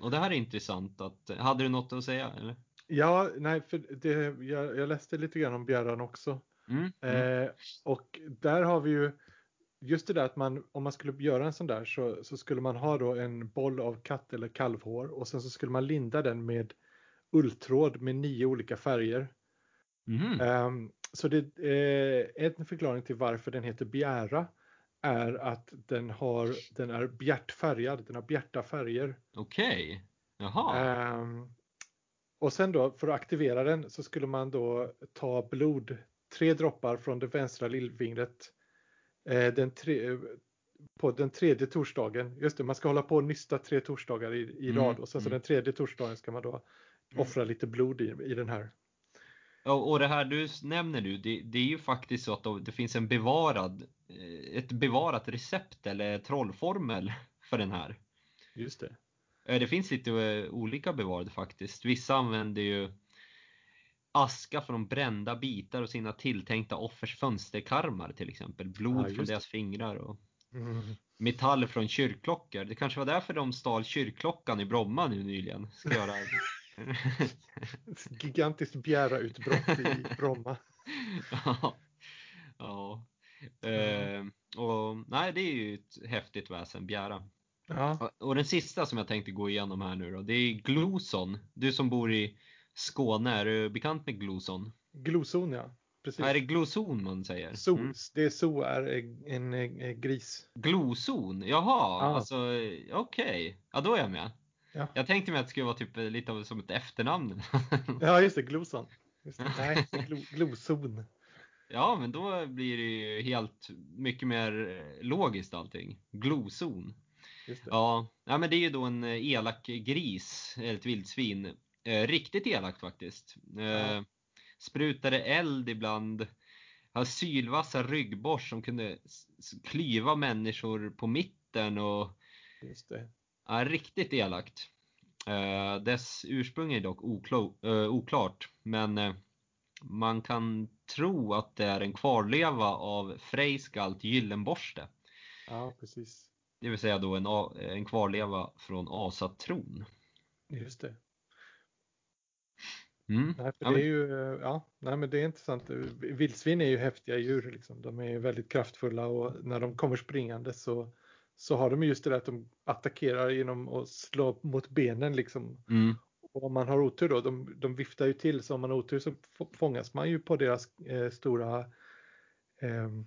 Och det här är intressant. Att, hade du något att säga? Eller? Ja, nej, för det, jag, jag läste lite grann om bjäran också. Mm, mm. Eh, och där har vi ju just det där att man om man skulle göra en sån där så, så skulle man ha då en boll av katt eller kalvhår och sen så skulle man linda den med ulltråd med nio olika färger. Mm. Um, så det eh, en förklaring till varför den heter bjära är att den har den är bjärtfärgad, den har bjärta färger. Okej, okay. jaha. Um, och sen då för att aktivera den så skulle man då ta blod tre droppar från det vänstra lillfingret eh, den tre, på den tredje torsdagen. Just det, man ska hålla på och nysta tre torsdagar i, i mm, rad och sen mm. så den tredje torsdagen ska man då mm. offra lite blod i, i den här. Och, och det här du nämner nu, det, det är ju faktiskt så att det finns en bevarad, eh, ett bevarat recept eller trollformel för den här. Just det. Eh, det finns lite olika bevarade faktiskt. Vissa använder ju aska från brända bitar och sina tilltänkta offers fönsterkarmar till exempel. Blod ja, från deras fingrar och mm. metall från kyrkklockor. Det kanske var därför de stal kyrkklockan i Bromma nu nyligen. Ska göra... Gigantiskt bjära-utbrott i Bromma. ja. ja. Mm. Eh, och, nej, det är ju ett häftigt väsen, bjära. Ja. Och den sista som jag tänkte gå igenom här nu då, det är gloson. Du som bor i Skåne, är du bekant med gloson? Gloson ja. Precis. Är det gloson man säger? So, mm. Det är so är en, en, en gris. Gloson? Jaha, ja. alltså okej. Okay. Ja, då är jag med. Ja. Jag tänkte mig att det skulle vara typ lite av som ett efternamn. ja, just det, gloson. Just det. Nej, glo, gloson. Ja, men då blir det ju helt mycket mer logiskt allting. Glozon. Ja, ja, men det är ju då en elak gris, ett vildsvin. Eh, riktigt elakt faktiskt. Eh, ja. Sprutade eld ibland. Har sylvassa ryggborst som kunde klyva människor på mitten och... Just det. Ja, riktigt elakt. Eh, dess ursprung är dock eh, oklart, men eh, man kan tro att det är en kvarleva av Freyskalt Gyllenborste. Ja, precis. Det vill säga då en, en kvarleva från asatron. Just det. Mm. Nej, för det är ju, ja, nej, men det är intressant. Vildsvin är ju häftiga djur. Liksom. De är väldigt kraftfulla och när de kommer springande så, så har de just det där att de attackerar genom att slå mot benen. Liksom. Mm. Och om man har otur då, de, de viftar ju till så om man har otur så fångas man ju på deras eh, stora ehm,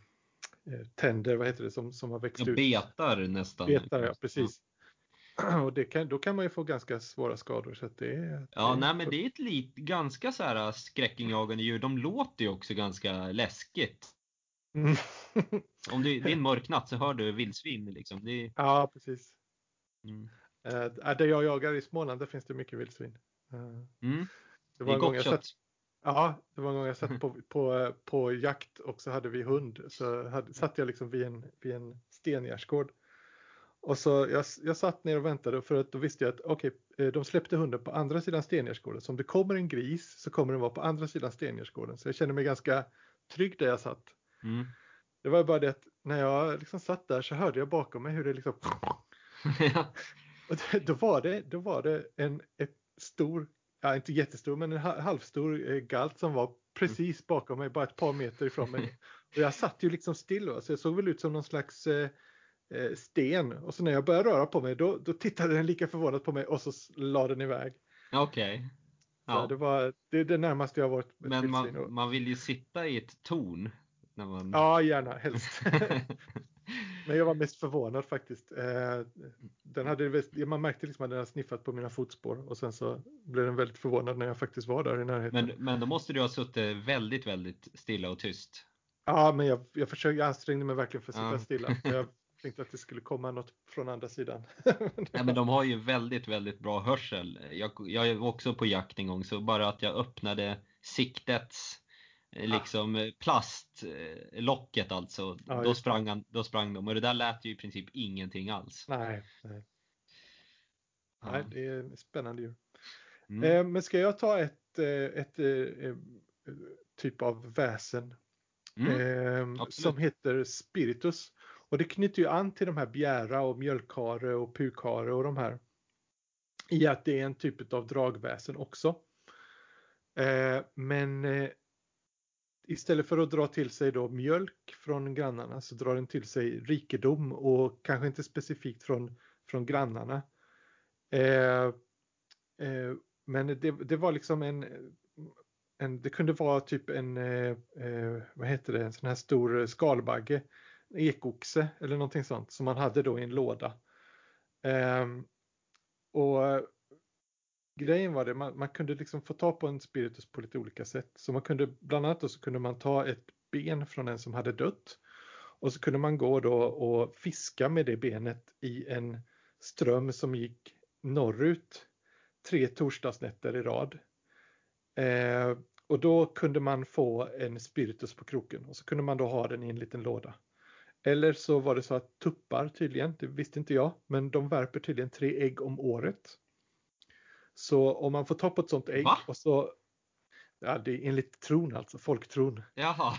eh, tänder, vad heter det, som, som har växt ja, ut. Betar nästan. Betar, ja precis. Och det kan, då kan man ju få ganska svåra skador. Så det, det ja, nej men det är ett lit, ganska så här skräckinjagande djur. De låter ju också ganska läskigt. Mm. Om det, det är en mörk natt så hör du vildsvin liksom. Det... Ja, precis. Mm. Uh, där jag jagar i Småland, där finns det mycket vildsvin. Uh, mm. Det, var det är gott kött. Satt, ja, det var en gång jag satt på, på, på jakt och så hade vi hund. Så hade, satt jag liksom vid en, vid en stengärdsgård. Och så jag, jag satt ner och väntade för att då visste jag att okej, okay, eh, de släppte hunden på andra sidan stengärdsgården. Så om det kommer en gris så kommer den vara på andra sidan stengärdsgården. Så jag kände mig ganska trygg där jag satt. Mm. Det var bara det att när jag liksom satt där så hörde jag bakom mig hur det liksom och då var det, då var det en stor, ja inte jättestor men en halvstor eh, galt som var precis bakom mig, bara ett par meter ifrån mig. Och jag satt ju liksom still så jag såg väl ut som någon slags eh, eh, sten. Och så när jag började röra på mig då, då tittade den lika förvånat på mig och så la den iväg. Okej. Okay. Ja. Det var det, det närmaste jag varit. Men man, man vill ju sitta i ett torn. När man... Ja, gärna, helst. Men jag var mest förvånad faktiskt. Eh, den hade, man märkte liksom att den hade sniffat på mina fotspår och sen så blev den väldigt förvånad när jag faktiskt var där i närheten. Men, men då måste du ha suttit väldigt, väldigt stilla och tyst. Ja, men jag, jag försökte, jag ansträngde mig verkligen för att sitta ja. stilla. Jag tänkte att det skulle komma något från andra sidan. Nej, men de har ju väldigt, väldigt bra hörsel. Jag, jag var också på jakt en gång, så bara att jag öppnade siktets liksom ah. plastlocket alltså. Ja, då, sprang han, då sprang de och det där lät ju i princip ingenting alls. Nej, nej. Ja. nej det är spännande djur. Mm. Eh, men ska jag ta ett, eh, ett, ett, typ av väsen mm. eh, som heter spiritus. Och det knyter ju an till de här bjära och mjölkare och pukare och de här. I att det är en typ av dragväsen också. Eh, men istället för att dra till sig då mjölk från grannarna så drar den till sig rikedom och kanske inte specifikt från, från grannarna. Eh, eh, men det, det, var liksom en, en, det kunde vara typ en, eh, eh vad heter det, en sån här stor skalbagge, en ekoxe eller någonting sånt som man hade då i en låda. Eh, och grejen var det, man, man, kunde liksom få ta på en spiritus på lite olika sätt. Så man kunde, bland annat så kunde man ta ett ben från en som hade dött. Och så kunde man gå då och fiska med det benet i en ström som gick norrut tre torsdagsnätter i rad. Eh, och då kunde man få en spiritus på kroken och så kunde man då ha den i en liten låda. Eller så var det så att tuppar tydligen, det visste inte jag, men de värper tydligen tre ägg om året. Så om man får ta på ett sånt ägg Va? och så Ja, det är enligt tron alltså, folktron. Jaha.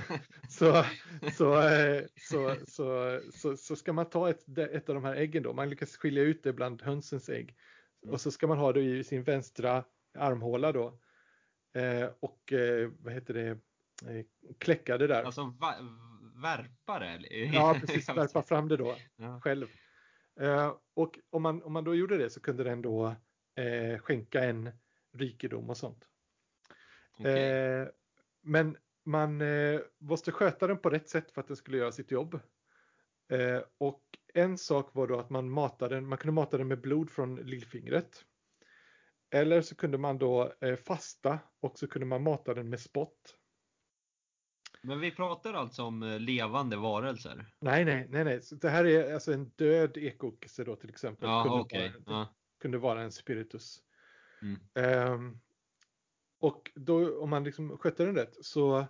så, så, eh, så, så, så, så, ska man ta ett, ett av de här äggen då, man lyckas skilja ut det bland hönsens ägg. Mm. Och så ska man ha det i sin vänstra armhåla då. Eh, och eh, vad heter det, eh, kläcka det där. Alltså värpa det? ja, precis, värpa fram det då ja. själv. Eh, och om man, om man då gjorde det så kunde den då eh, skänka en rikedom och sånt. Okay. Eh, men man eh, måste sköta den på rätt sätt för att den skulle göra sitt jobb. Eh, och en sak var då att man matade den, man kunde mata den med blod från lillfingret. Eller så kunde man då eh, fasta och så kunde man mata den med spott. Men vi pratar alltså om eh, levande varelser? Nej, nej, nej, nej. Så det här är alltså en död ekokisse då till exempel. Ja, kunde, okay. ja. Kunde vara en spiritus. Mm. Um, och då om man liksom skötte den rätt så,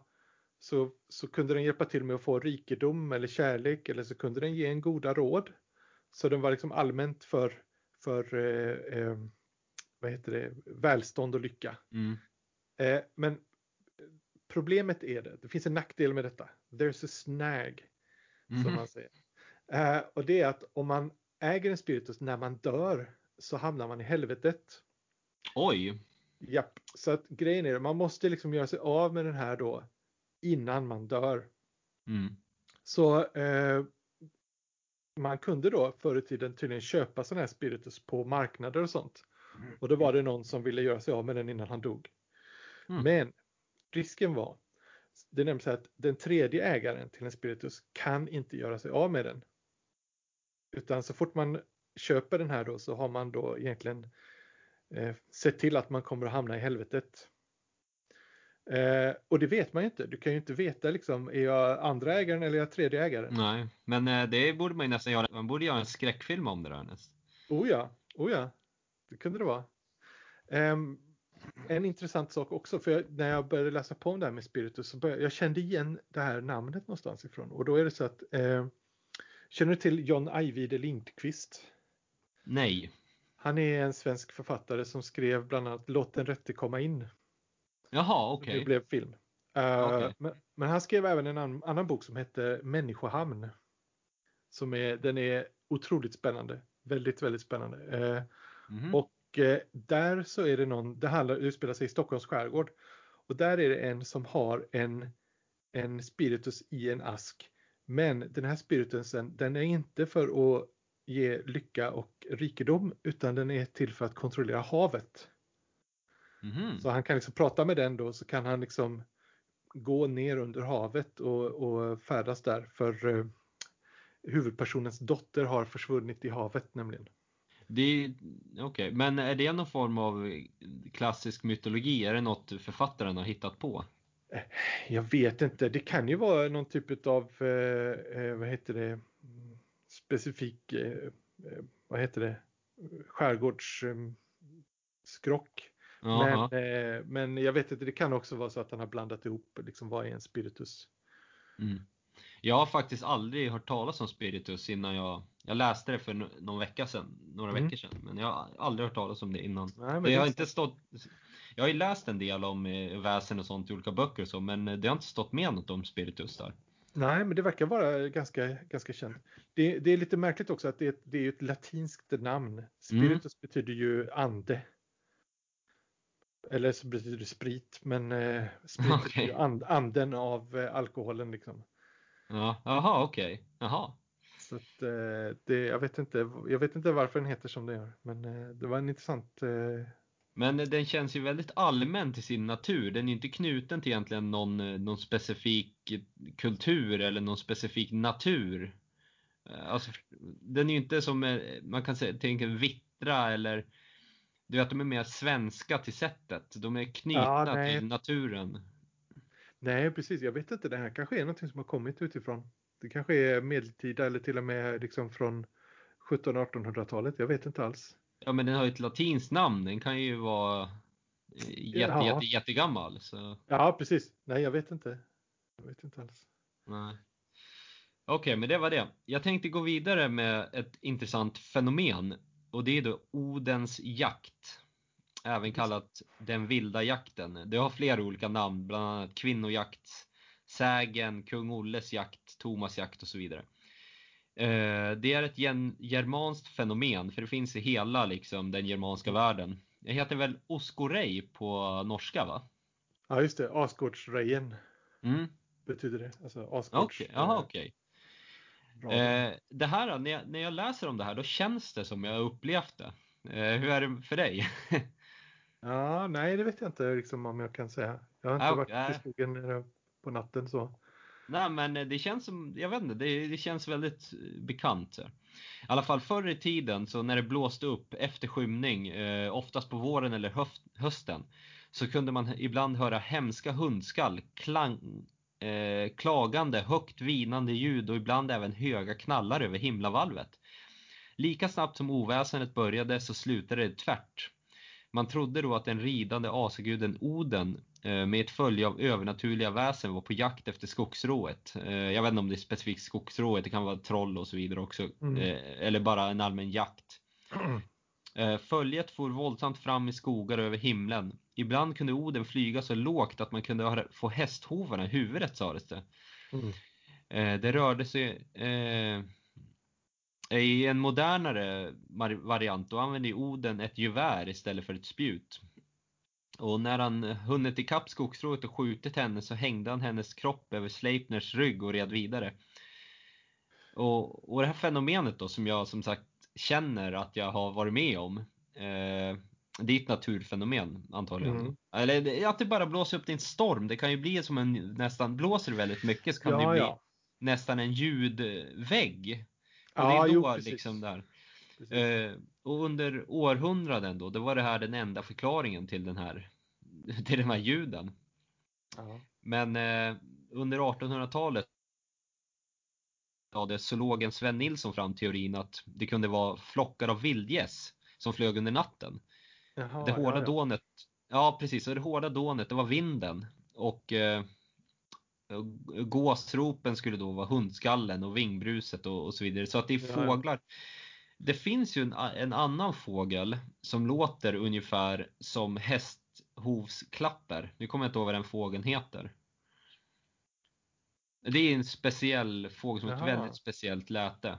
så, så kunde den hjälpa till med att få rikedom eller kärlek eller så kunde den ge en goda råd. Så den var liksom allmänt för, för eh, eh, vad heter det, välstånd och lycka. Mm. Eh, men problemet är det, det finns en nackdel med detta. There's a snag, mm. som man säger. Eh, och det är att om man äger en spiritus när man dör så hamnar man i helvetet. Oj! Japp, så att grejen är man måste liksom göra sig av med den här då innan man dör. Mm. Så eh, man kunde då förr i tiden tydligen köpa sådana här spiritus på marknader och sånt. Och då var det någon som ville göra sig av med den innan han dog. Mm. Men risken var, det nämns att den tredje ägaren till en spiritus kan inte göra sig av med den. Utan så fort man köper den här då så har man då egentligen eh, sett till att man kommer att hamna i helvetet. Eh, och det vet man ju inte. Du kan ju inte veta liksom, är jag andra ägaren eller är jag tredje ägaren? Nej, men eh, det borde man ju nästan göra. Man borde göra en skräckfilm om det där nästan. Oh ja, oh ja. Det kunde det vara. Um, en intressant sak också, för jag, när jag började läsa på om det här med spiritus så började, jag kände igen det här namnet någonstans ifrån. Och då är det så att, eh, känner du till John Ajvide Lindqvist? Nej. Han är en svensk författare som skrev bland annat Låt den rätte komma in. Jaha, okej. Okay. Det blev film. Uh, okay. men, men, han skrev även en annan, annan bok som heter Människohamn. Som är, den är otroligt spännande. Väldigt, väldigt spännande. Mm. Och Eh, där så är det någon, det handlar, utspelar sig i Stockholms skärgård. Och där är det en som har en, en spiritus i en ask. Men den här spiritusen, den är inte för att ge lycka och rikedom, utan den är till för att kontrollera havet. Mm. Så han kan liksom prata med den då, så kan han liksom gå ner under havet och, och färdas där. För uh, huvudpersonens dotter har försvunnit i havet nämligen. Okej, okay. men är det någon form av klassisk mytologi? Är det något författaren har hittat på? Eh, jag vet inte. Det kan ju vara någon typ av, eh, eh, vad heter det, specifik, eh, eh vad heter det, skärgårdsskrock. Men, eh, men jag vet inte, det kan också vara så att han har blandat ihop liksom vad är en spiritus. Mm. Jag har faktiskt aldrig hört talas om spiritus innan jag, jag läste det för någon vecka sedan, några mm. veckor sedan. Men jag har aldrig hört talas om det innan. Nej, jag, har inte stått, jag har ju läst en del om eh, väsen och sånt i olika böcker och så, men det har inte stått med något om spiritus där. Nej, men det verkar vara ganska, ganska känt. Det, det är lite märkligt också att det, det är ett latinskt namn. Spiritus mm. betyder ju ande. Eller så betyder det sprit, men eh, sprit okay. är ju and, anden av eh, alkoholen liksom. Ja, jaha, okej. Okay. Jaha. Så att, eh, det, jag, vet inte, jag vet inte varför den heter som den gör, men eh, det var en intressant... Men den känns ju väldigt allmän till sin natur. Den är inte knuten till egentligen någon, eh, någon specifik kultur eller någon specifik natur. Eh, alltså, den är ju inte som, eh, man kan säga, tänka vittra eller du vet, de är mer svenska till sättet. De är knutna ja, till naturen. Nej, precis. Jag vet inte. Det här kanske är någonting som har kommit utifrån. Det kanske är medeltida eller till och med liksom från 1700-1800-talet. Jag vet inte alls. Ja, men den har ju ett latinskt namn. Den kan ju vara eh, jätte, ja. jätte, jättegammal. Så. Ja, precis. Nej, jag vet inte. Jag vet inte alls. Nej. Okej, okay, men det var det. Jag tänkte gå vidare med ett intressant fenomen och det är då Odens jakt även kallat den vilda jakten. Det har flera olika namn, bland annat kvinnojakt, sägen, kung Olles jakt, Thomas jakt och så vidare. Eh, det är ett germanskt fenomen, för det finns i hela liksom, den germanska världen. Det heter väl Oskorej på norska va? Ja just det, Asgårdsrejen mm. betyder det. Alltså Asgårds... Okay. Aha, okay. Eh, det här, när jag, när jag läser om det här, då känns det som jag har upplevt det. Eh, hur är det för dig? ja, nej, det vet jag inte liksom, om jag kan säga. Jag har inte okay. varit i skogen på natten så. Nej, men eh, det känns som, jag vet inte, det, det känns väldigt eh, bekant. Eh. I alla fall förr i tiden, så när det blåste upp efter skymning, eh, oftast på våren eller höft, hösten, så kunde man ibland höra hemska hundskall, klang, eh, klagande, högt vinande ljud och ibland även höga knallar över himlavalvet. Lika snabbt som oväsendet började så slutade det tvärt. Man trodde då att den ridande asaguden Oden med ett följe av övernaturliga väsen var på jakt efter skogsrået. Eh, jag vet inte om det är specifikt skogsrået, det kan vara troll och så vidare också. Mm. Eh, eller bara en allmän jakt. Följet for våldsamt fram i skogar över himlen. Ibland kunde Oden flyga så lågt att man kunde få hästhovarna i huvudet sades det. Mm. Det rörde sig i en modernare variant då använde Oden ett gevär istället för ett spjut. Och när han hunnit ikapp skogsrået och skjutit henne så hängde han hennes kropp över Sleipners rygg och red vidare. Och, och det här fenomenet då som jag som sagt känner att jag har varit med om. Eh, det är ett naturfenomen antagligen. Mm. Eller att det bara blåser upp till en storm. Det kan ju bli som en nästan, blåser väldigt mycket så kan ja, det bli ja. nästan en ljudvägg. Och ja, det är då jo, liksom där. Eh, och under århundraden då, då var det här den enda förklaringen till den här, till de här ljuden. Ja. Men eh, under 1800-talet ja, så låg en Sven Nilsson fram teorin att det kunde vara flockar av vildgäss som flög under natten. Jaha, det hårda ja, ja. dånet, ja precis, och det hårda dånet det var vinden och eh, gåsropen skulle då vara hundskallen och vingbruset och, och så vidare. Så att det är fåglar. Det finns ju en, en, annan fågel som låter ungefär som hästhovsklapper. Nu kommer jag inte ihåg vad den fågeln heter. Det är en speciell fågel som har ett väldigt speciellt läte.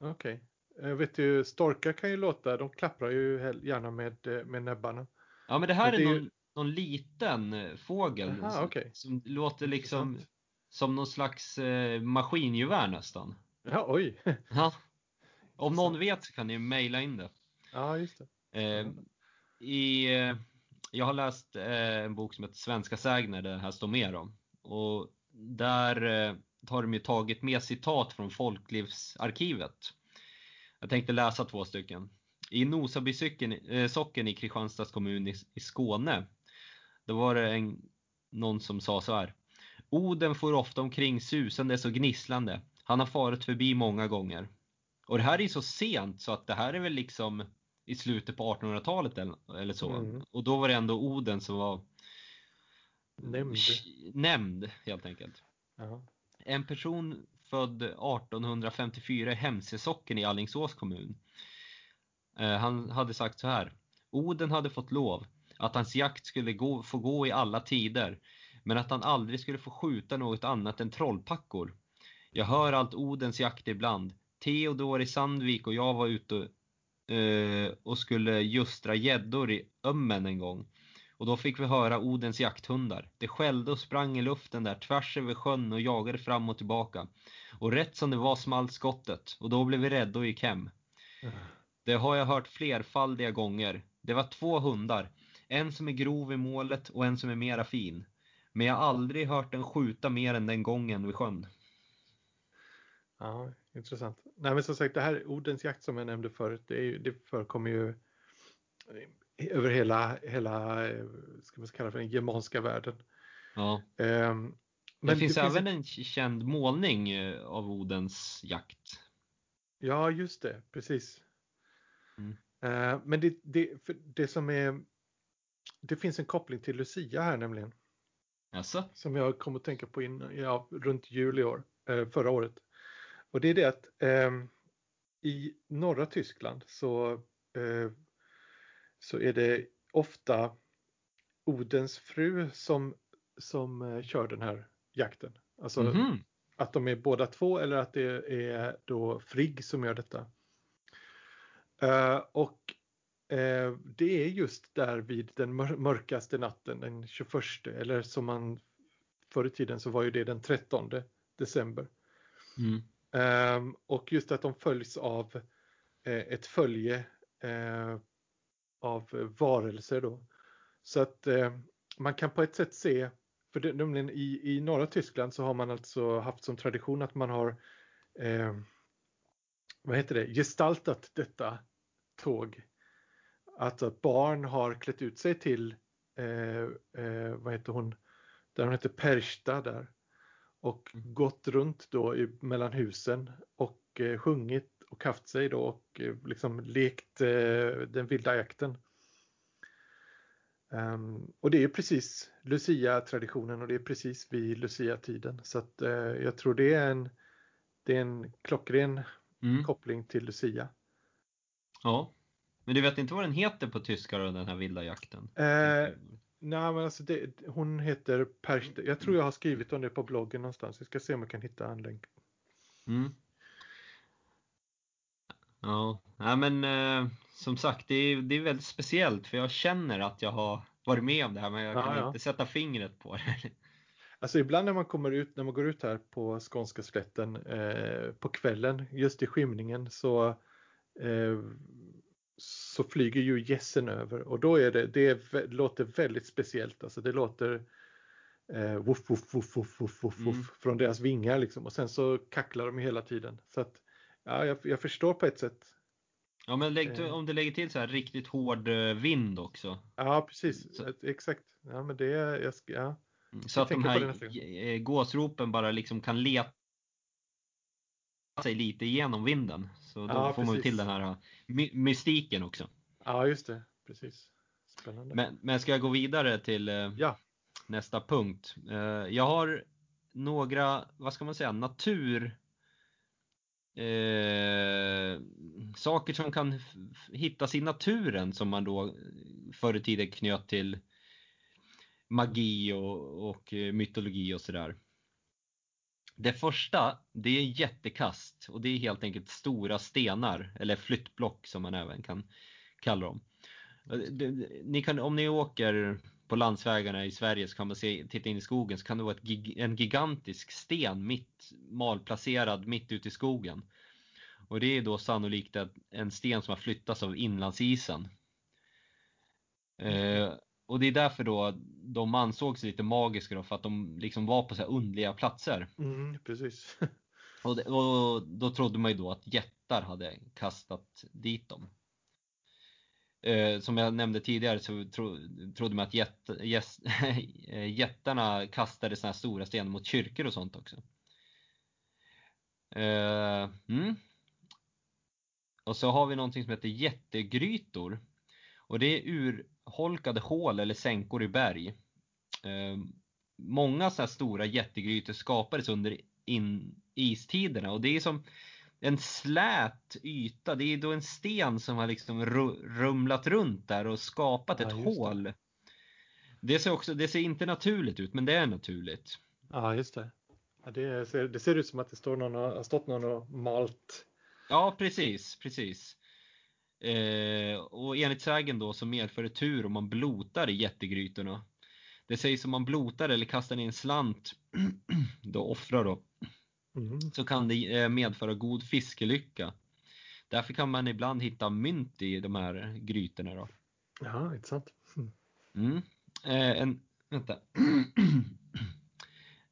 Okej. Okay. Jag vet ju, storkar kan ju låta, de klapprar ju gärna med, med näbbarna. Ja men det här men är, det är någon, någon liten eh, fågel Aha, som, okay. som, låter liksom som någon slags eh, maskingevär nästan. Ja, oj. ja. Om någon vet så kan ni mejla in det. Ja, just det. Eh, i, eh, jag har läst eh, en bok som heter Svenska sägner där det här står mer om. Och där eh, har de ju tagit med citat från Folklivsarkivet. Jag tänkte läsa två stycken. I Nosaby socken i Kristianstads kommun i, i Skåne då var det en, någon som sa så här. Oden får ofta omkring susandes och gnisslande. Han har farit förbi många gånger. Och det här är så sent så att det här är väl liksom i slutet på 1800-talet eller, eller så. Mm. Och då var det ändå Oden som var nämnd, nämnd helt enkelt. Aha. En person född 1854 i Hemsesocken i Allingsås kommun. Eh, han hade sagt så här. Oden hade fått lov att hans jakt skulle gå, få gå i alla tider, men att han aldrig skulle få skjuta något annat än trollpackor. Jag hör allt Odens jakt ibland. Theodor i Sandvik och jag var ute eh, och skulle justra gäddor i Ömmen en gång. Och då fick vi höra Odens jakthundar. Det skällde och sprang i luften där tvärs över sjön och jagade fram och tillbaka. Och rätt som det var small skottet och då blev vi rädda och gick hem. Det har jag hört flerfaldiga gånger. Det var två hundar. En som är grov i målet och en som är mera fin. Men jag har aldrig hört den skjuta mer än den gången vid sjön. Ja, intressant. Nej, men som sagt, det här Odens jakt som jag nämnde förut, det, är, det förekommer ju över hela, hela ska man kalla för den germanska världen. Ja. Um, men det finns det även finns... en känd målning eh, av Odens jakt. Ja, just det, precis. Mm. Uh, men det, det, det som är det finns en koppling till Lucia här nämligen. Alltså? Som jag kom att tänka på in, ja, runt jul i år, eh, förra året. Och det är det att eh, i norra Tyskland så, eh, så är det ofta Odens fru som, som eh, kör den här jakten. Alltså mm -hmm. att de är båda två eller att det är då Frigg som gör detta. Uh, och Eh, det är just där vid den mörkaste natten, den 21, eller som man förr i tiden så var ju det den 13 december. Mm. Um, och just att de följs av eh, ett följe eh, av varelser då. Så att eh, man kan på ett sätt se, för det, nämligen i, i norra Tyskland så har man alltså haft som tradition att man har eh, vad heter det, gestaltat detta tåg. Att, att barn har klätt ut sig till, eh, eh, vad heter hon, där hon heter Persta där. Och gått runt då i, mellan husen och eh, sjungit och haft sig då och eh, liksom lekt eh, den vilda jakten. Um, och det är precis Lucia-traditionen och det är precis vid Lucia-tiden. Så att uh, jag tror det är en, det är en klockren mm. koppling till Lucia. Ja, men du vet inte vad den heter på tyska då, den här vilda jakten? Nej, men alltså det, hon heter Per, jag tror jag har skrivit om det på bloggen någonstans. Jag ska se om jag kan hitta en länk. Mm. Ja, ja men eh, som sagt det är, det är väldigt speciellt för jag känner att jag har varit med om det här men jag kan ja, inte sätta fingret på det. Alltså ibland när man kommer ut, när man går ut här på skånska slätten eh, på kvällen, just i skymningen så eh, så flyger ju gässen över och då är det, det låter väldigt speciellt. Alltså det låter eh, woof, woof, woof, woof, woof, woof, mm. från deras vingar liksom och sen så kacklar de hela tiden. Så att ja, jag, jag förstår på ett sätt. Ja, men lägg, eh. om du lägger till så här riktigt hård eh, vind också. Ja, precis. Så. Exakt. Ja, men det, jag, ja. Mm, så jag att de här eh, gåsropen bara liksom kan leta sig lite igenom vinden. Så då ja, får precis. man till den här my mystiken också. Ja, just det. Precis. Spännande. Men, men ska jag gå vidare till ja. nästa punkt? Jag har några, vad ska man säga, natur eh, saker som kan hittas i naturen som man då förr i tiden knöt till magi och, och mytologi och sådär. Det första, det är jättekast och det är helt enkelt stora stenar eller flyttblock som man även kan kalla dem. Ni kan, om ni åker på landsvägarna i Sverige så kan man se, titta in i skogen så kan det vara en gigantisk sten mitt, malplacerad mitt ute i skogen. Och det är då sannolikt en sten som har flyttats av inlandsisen. Eh, och det är därför då de ansågs lite magiska då, för att de liksom var på så här underliga platser. Mm, precis. och, det, och, då trodde man ju då att jättar hade kastat dit dem. Eh, som jag nämnde tidigare så tro, trodde man att jätt, jäst, jättarna kastade såna här stora stenar mot kyrkor och sånt också. Eh, mm. Och så har vi någonting som heter jättegrytor. Och det är urholkade hål eller sänkor i berg. Eh, många sådana här stora jättegrytor skapades under in, istiderna och det är som en slät yta. Det är då en sten som har liksom rumlat runt där och skapat ett ja, hål. Det. det. ser också, det ser inte naturligt ut, men det är naturligt. Ja, just det. Ja, det, ser, det ser ut som att det står någon, har stått någon och malt. Ja, precis, precis. Eh, och enligt sägen då så medför det tur om man blotar i jättegrytorna. Det sägs om man blotar eller kastar ner en slant, då offrar då, Mm. så kan det eh, medföra god fiskelycka. Därför kan man ibland hitta mynt i de här grytorna. Då. Ja, inte sant. Mm. mm. Eh, en, vänta.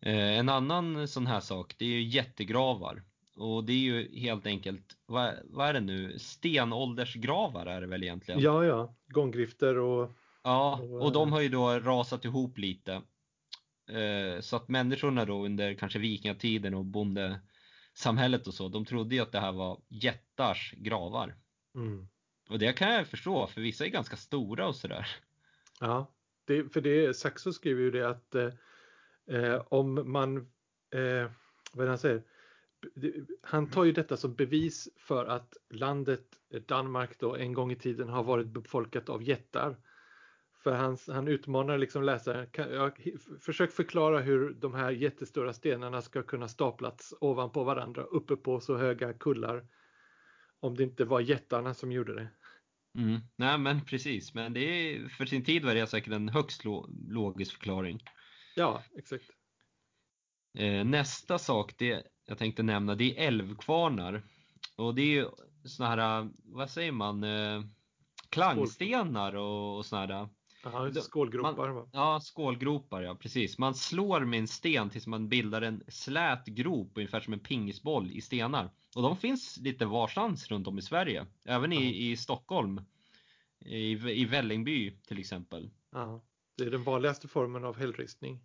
eh, en annan sån här sak, det är ju jättegravar. Och det är ju helt enkelt, vad, vad är det nu, stenåldersgravar är det väl egentligen? Ja, ja, gånggrifter och... Ja, och de har ju då rasat ihop lite. Eh, så att människorna då under kanske vikingatiden och bondesamhället och så, de trodde ju att det här var jättars gravar. Mm. Och det kan jag förstå, för vissa är ganska stora och sådär. Ja, det, för det, Saxo skriver ju det att eh, eh om man, eh, vad han säger, han tar ju detta som bevis för att landet Danmark då en gång i tiden har varit befolkat av jättar. För han, han utmanar liksom läsaren. Kan, jag, försök förklara hur de här jättestora stenarna ska kunna staplats ovanpå varandra uppe på så höga kullar. Om det inte var jättarna som gjorde det. Mm. Nej men precis, men det är, för sin tid var det säkert en högst lo logisk förklaring. Ja, exakt. Eh, nästa sak, det jag tänkte nämna, det är älvkvarnar. Och det är ju såna här, vad säger man, eh, klangstenar och, och såna här. Aha, skålgropar man, Ja, skålgropar ja, precis. Man slår med en sten tills man bildar en slät grop ungefär som en pingisboll i stenar. Och de finns lite varstans runt om i Sverige. Även i, i Stockholm. I, I Vällingby till exempel. Ja, det är den vanligaste formen av hällristning.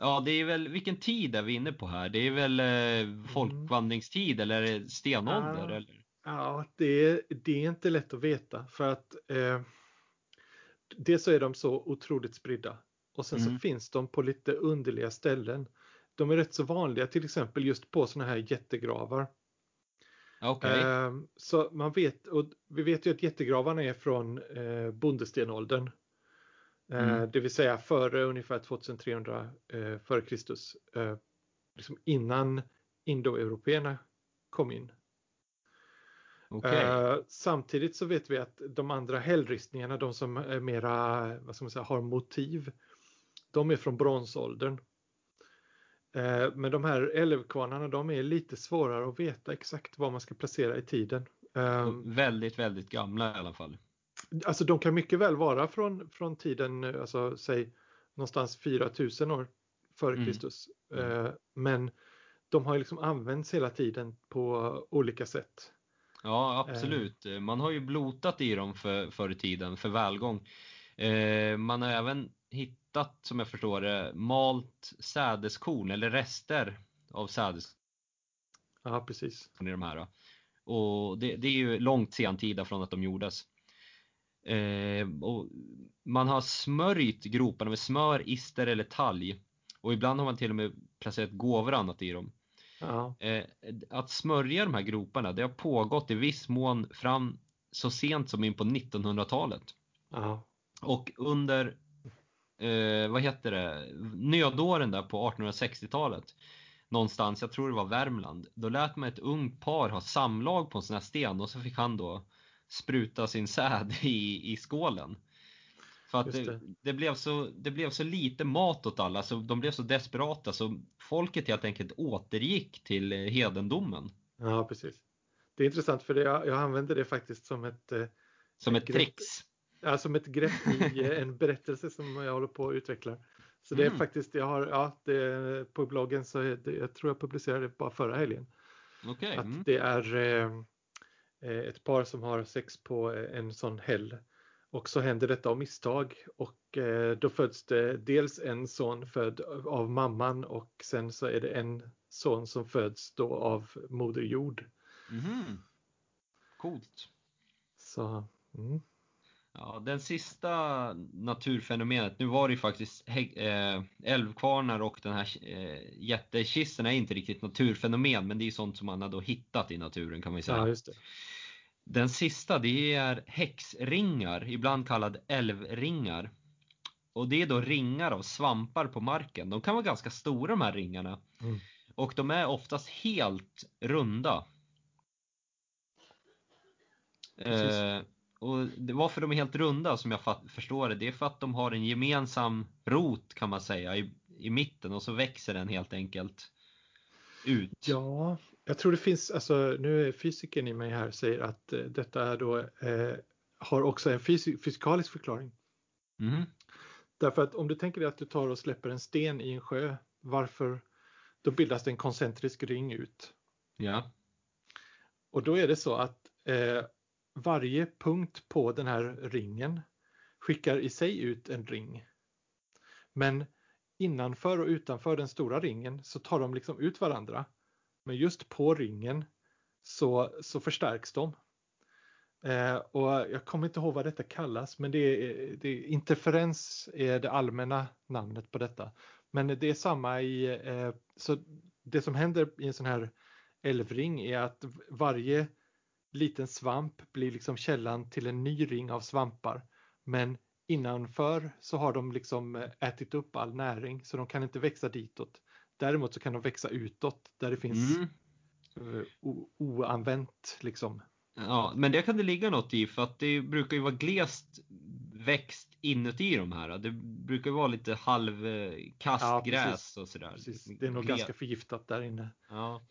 Ja, det är väl, vilken tid är vi inne på här? Det är väl eh, folkvandringstid eller är det stenålder? Ja, eller? ja det, är, det är inte lätt att veta för att eh, dels så är de så otroligt spridda och sen mm. så finns de på lite underliga ställen. De är rätt så vanliga till exempel just på sådana här jättegravar. Okay. Eh, så man vet, och vi vet ju att jättegravarna är från eh, bondestenåldern. Eh, mm. Det vill säga före ungefär 2300 eh, före Kristus. Eh, liksom innan indoeuropeerna kom in. Okay. Eh, samtidigt så vet vi att de andra hällristningarna, de som är mera, vad ska man säga, har motiv, de är från bronsåldern. Eh, men de här älvkvarnarna, de är lite svårare att veta exakt var man ska placera i tiden. Eh, väldigt, väldigt gamla i alla fall. Alltså de kan mycket väl vara från, från tiden, alltså säg någonstans 4000 år före mm. Kristus. Mm. Men de har liksom använts hela tiden på olika sätt. Ja, absolut. Eh. Man har ju blotat i dem för, förr i tiden för välgång. Eh, man har även hittat, som jag förstår det, malt sädeskorn eller rester av sädeskorn. Ja, precis. I de här. Och det, det är ju långt sentida från att de gjordes. Eh, och man har smörjt groparna med smör, ister eller talg. Och ibland har man till och med placerat gåvor och annat i dem. Ja. Eh, att smörja de här groparna, det har pågått i viss mån fram så sent som in på 1900-talet. Ja. Och under, eh, vad heter det, nödåren där på 1860-talet, någonstans, jag tror det var Värmland, då lät man ett ungt par ha samlag på en sån här sten och så fick han då spruta sin säd i, i skålen. För att det. Det, blev så, det blev så lite mat åt alla så de blev så desperata så folket helt enkelt återgick till hedendomen. Ja, precis. Det är intressant för det, jag, jag använder det faktiskt som ett eh, Som ett, ett trix? Ja, som ett grepp i eh, en berättelse som jag håller på att utveckla. Så det är mm. faktiskt, jag har, ja, det, på bloggen så det, jag tror jag publicerade det bara förra helgen. Okay. Att mm. det är eh, ett par som har sex på en sån häll och så händer detta av misstag och eh, då föds det dels en son född av mamman och sen så är det en son som föds då av Moder Jord. Mm. Coolt. Så, mm. Ja, den sista naturfenomenet, nu var det ju faktiskt äh, älvkvarnar och den här äh, jättekisten är inte riktigt naturfenomen men det är sånt som man har då hittat i naturen kan man säga. Ja. Den sista det är häxringar, ibland kallad älvringar. Och det är då ringar av svampar på marken. De kan vara ganska stora de här ringarna. Mm. Och de är oftast helt runda. Eh, och varför de är helt runda som jag förstår det, det är för att de har en gemensam rot kan man säga i, i mitten och så växer den helt enkelt ut. Ja, jag tror det finns, alltså nu är fysiken i mig här säger att eh, detta då eh, har också en fysik, fysikalisk förklaring. Mm. Därför att om du tänker dig att du tar och släpper en sten i en sjö, varför? Då bildas det en koncentrisk ring ut. Ja. Och då är det så att eh, varje punkt på den här ringen skickar i sig ut en ring. Men innanför och utanför den stora ringen så tar de liksom ut varandra. Men just på ringen så, så förstärks de. Eh, och jag kommer inte ihåg vad detta kallas, men det är, det är, interferens är det allmänna namnet på detta. Men det är samma i, eh, så det som händer i en sån här älvring är att varje liten svamp blir liksom källan till en ny ring av svampar. Men innanför så har de liksom eh, ätit upp all näring så de kan inte växa ditåt. Däremot så kan de växa utåt där det finns mm. Eh, oanvänt liksom. Ja, men det kan det ligga något i för att det brukar ju vara glest växt inuti de här. Det brukar vara lite halvkastgräs ja, och sådär. Precis. Det är nog ganska förgiftat där inne. Ja.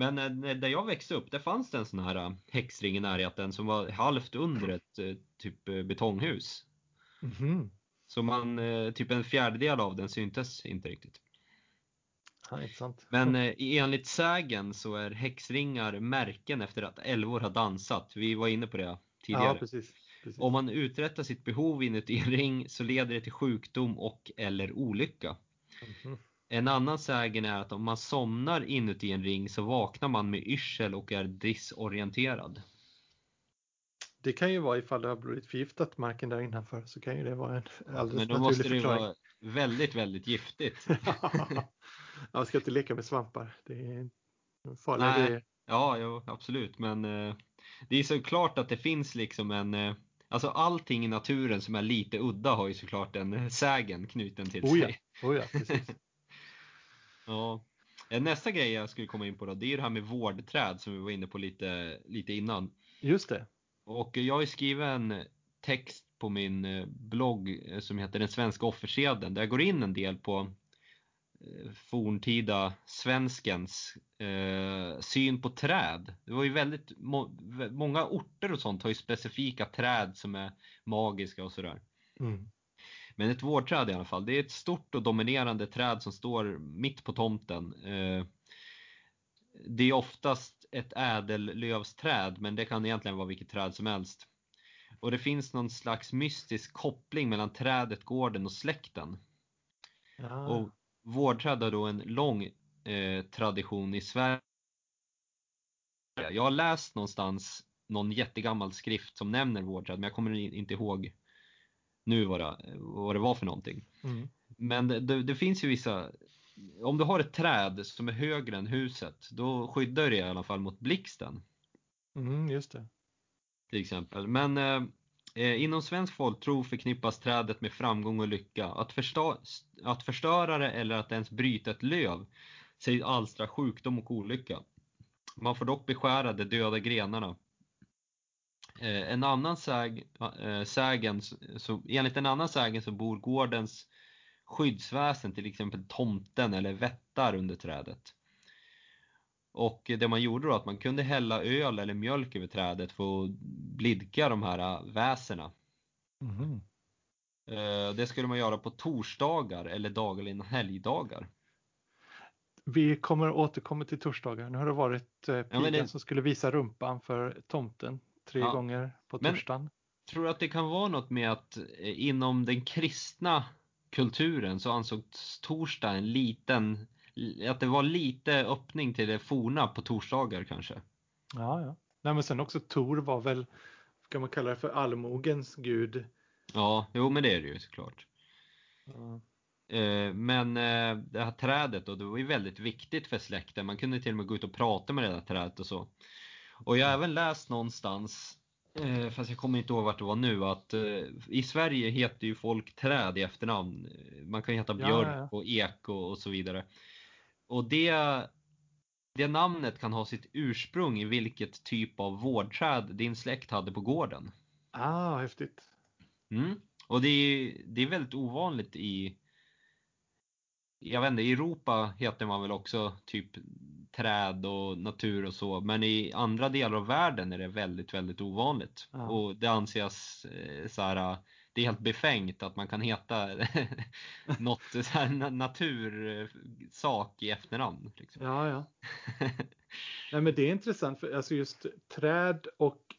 Men eh, där jag växte upp, där fanns det en sån här eh, häxring i närheten som var halvt under ett eh, typ betonghus. Mm -hmm. Så man, typ en fjärdedel av den syntes inte riktigt. Ja, intressant. Men enligt sägen så är häxringar märken efter att älvor har dansat. Vi var inne på det tidigare. Ja, precis. Precis. Om man uträttar sitt behov inuti en ring så leder det till sjukdom och eller olycka. Mm -hmm. En annan sägen är att om man somnar inuti en ring så vaknar man med yrsel och är disorienterad. Det kan ju vara ifall det har blivit förgiftat marken där innanför så kan ju det vara en alldeles Men då måste det vara väldigt, väldigt giftigt. ja, man ska inte leka med svampar. Det är farliga grejer. Ja, jo, absolut. Men eh, det är såklart att det finns liksom en eh, Alltså allting i naturen som är lite udda har ju såklart en sägen knuten till oh ja. sig. Oh ja, precis. Ja. Eh, nästa grej jag skulle komma in på då, det är det här med vårdträd som vi var inne på lite, lite innan. Just det. Och jag har skrivit en text på min eh, blogg eh, som heter Den svenska offerseden där jag går in en del på forntida svenskens eh, syn på träd. Det var ju väldigt må många orter och sånt har ju specifika träd som är magiska och sådär. Mm. Men ett vårdträd i alla fall, det är ett stort och dominerande träd som står mitt på tomten. Eh, det är oftast ett ädellövsträd, men det kan egentligen vara vilket träd som helst. Och det finns någon slags mystisk koppling mellan trädet, gården och släkten. Ja. Och vårdträd har då en lång eh, tradition i Sverige. Jag har läst någonstans någon jättegammal skrift som nämner vårdträd, men jag kommer inte ihåg nu vad det, vad det var för någonting. Mm. Men det, det, det, finns ju vissa, om du har ett träd som är högre än huset, då skyddar det i alla fall mot blixten. Mm, just det. Till exempel. Men eh, eh inom svensk folktro förknippas trädet med framgång och lycka. Att, förstå, att förstöra det eller att ens bryta ett löv sägs alstra sjukdom och olycka. Man får dock beskära de döda grenarna en annan säg, äh, sägen, så, enligt en annan sägen så bor gårdens skyddsväsen, till exempel tomten eller vättar under trädet. Och det man gjorde då att man kunde hälla öl eller mjölk över trädet för att blidka de här äh, väsena. Mm. Det skulle man göra på torsdagar eller dagar innan helgdagar. Vi kommer återkomma till torsdagar. Nu har det varit pigan ja, det... som skulle visa rumpan för tomten tre ja. gånger på torsdagen. Men, tror du att det kan vara något med att eh, inom den kristna kulturen så ansågs torsdag en liten, att det var lite öppning till det forna på torsdagar kanske? Ja, ja. Nej, men sen också Tor var väl, kan man kalla det för allmogens gud? Ja, jo men det är det ju såklart. Ja. Eh, men eh, det här trädet då, det var ju väldigt viktigt för släkten. Man kunde till och med gå ut och prata med det där trädet och så. Och jag har även läst någonstans, eh, fast jag kommer inte ihåg vart det var nu, att eh, i Sverige heter ju folk träd i efternamn. Man kan heta björk ja, ja. och ek och, och, så vidare. Och det, det namnet kan ha sitt ursprung i vilket typ av vårdträd din släkt hade på gården. Ah, häftigt. Mm. Och det är, det är väldigt ovanligt i jag vet inte, i Europa heter man väl också typ träd och natur och så. Men i andra delar av världen är det väldigt, väldigt ovanligt. Ja. Och det anses eh, så här, det är helt befängt att man kan heta något så här natursak i efternamn. Liksom. Ja, ja. Nej, men det är intressant för alltså just träd och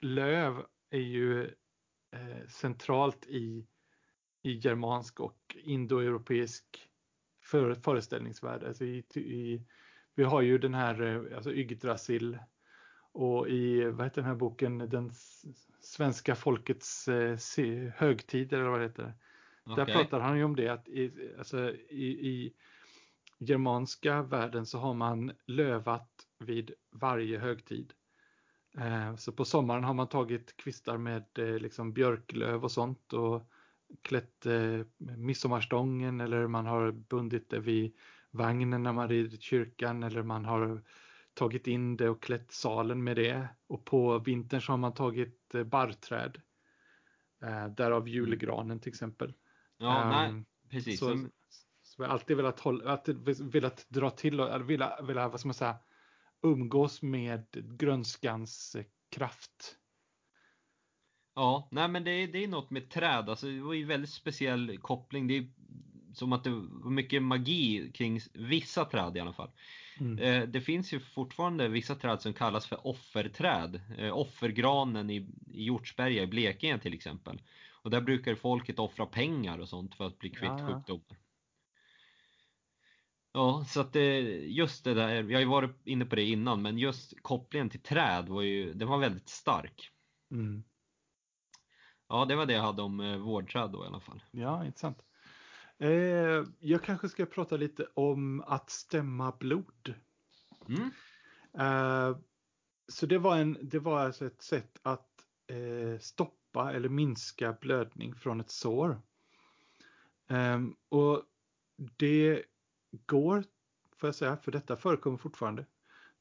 löv är ju eh, centralt i, i germansk och indoeuropeisk för, föreställningsvärld. Alltså i, i vi har ju den här eh, alltså Yggdrasil och i vad heter den här boken, den svenska folkets eh, högtider eller vad det heter. Okay. Där pratar han ju om det att i, alltså, i, i germanska världen så har man lövat vid varje högtid. Eh, så på sommaren har man tagit kvistar med liksom björklöv och sånt och klätt midsommarstången eller man har bundit det vid vagnen när man rider till kyrkan eller man har tagit in det och klätt salen med det. Och på vintern så har man tagit eh, barrträd. Eh, därav mm. julgranen till exempel. Ja, um, nej, precis. Så, så jag har alltid velat, hålla, alltid velat dra till och velat, velat, vad ska man säga, umgås med grönskans kraft. Ja, nej men det är, det är något med träd, alltså det var ju väldigt speciell koppling. Det är som att det var mycket magi kring vissa träd i alla fall. Mm. Eh, det finns ju fortfarande vissa träd som kallas för offerträd. Eh, offergranen i, i Hjortsberga i Blekinge till exempel. Och där brukar folket offra pengar och sånt för att bli kvitt ja. sjukdomar. Ja, så att det, just det där, jag har ju varit inne på det innan, men just kopplingen till träd var ju, den var väldigt stark. Mm. Ja, det var det jag hade om eh, vårdträd då i alla fall. Ja, intressant. Eh, jag kanske ska prata lite om att stämma blod. Mm. Eh, så det var, en, det var alltså ett sätt att eh, stoppa eller minska blödning från ett sår. Ehm, och det går, får jag säga, för detta förekommer fortfarande.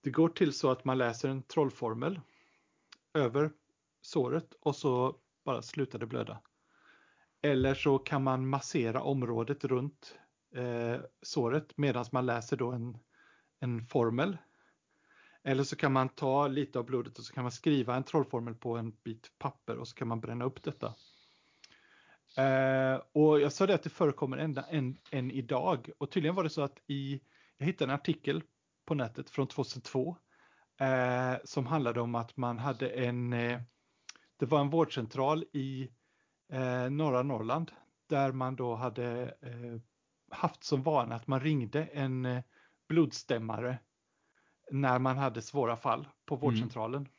Det går till så att man läser en trollformel över såret och så bara slutar det blöda. Eller så kan man massera området runt eh, såret medan man läser då en, en formel. Eller så kan man ta lite av blodet och så kan man skriva en trollformel på en bit papper och så kan man bränna upp detta. Eh, och jag sa det att det förekommer ända än, än idag. Och tydligen var det så att i, jag hittade en artikel på nätet från 2002 eh, som handlade om att man hade en, eh, det var en vårdcentral i eh, norra Norrland där man då hade eh, haft som vana att man ringde en eh, blodstämmare när man hade svåra fall på mm. vårdcentralen.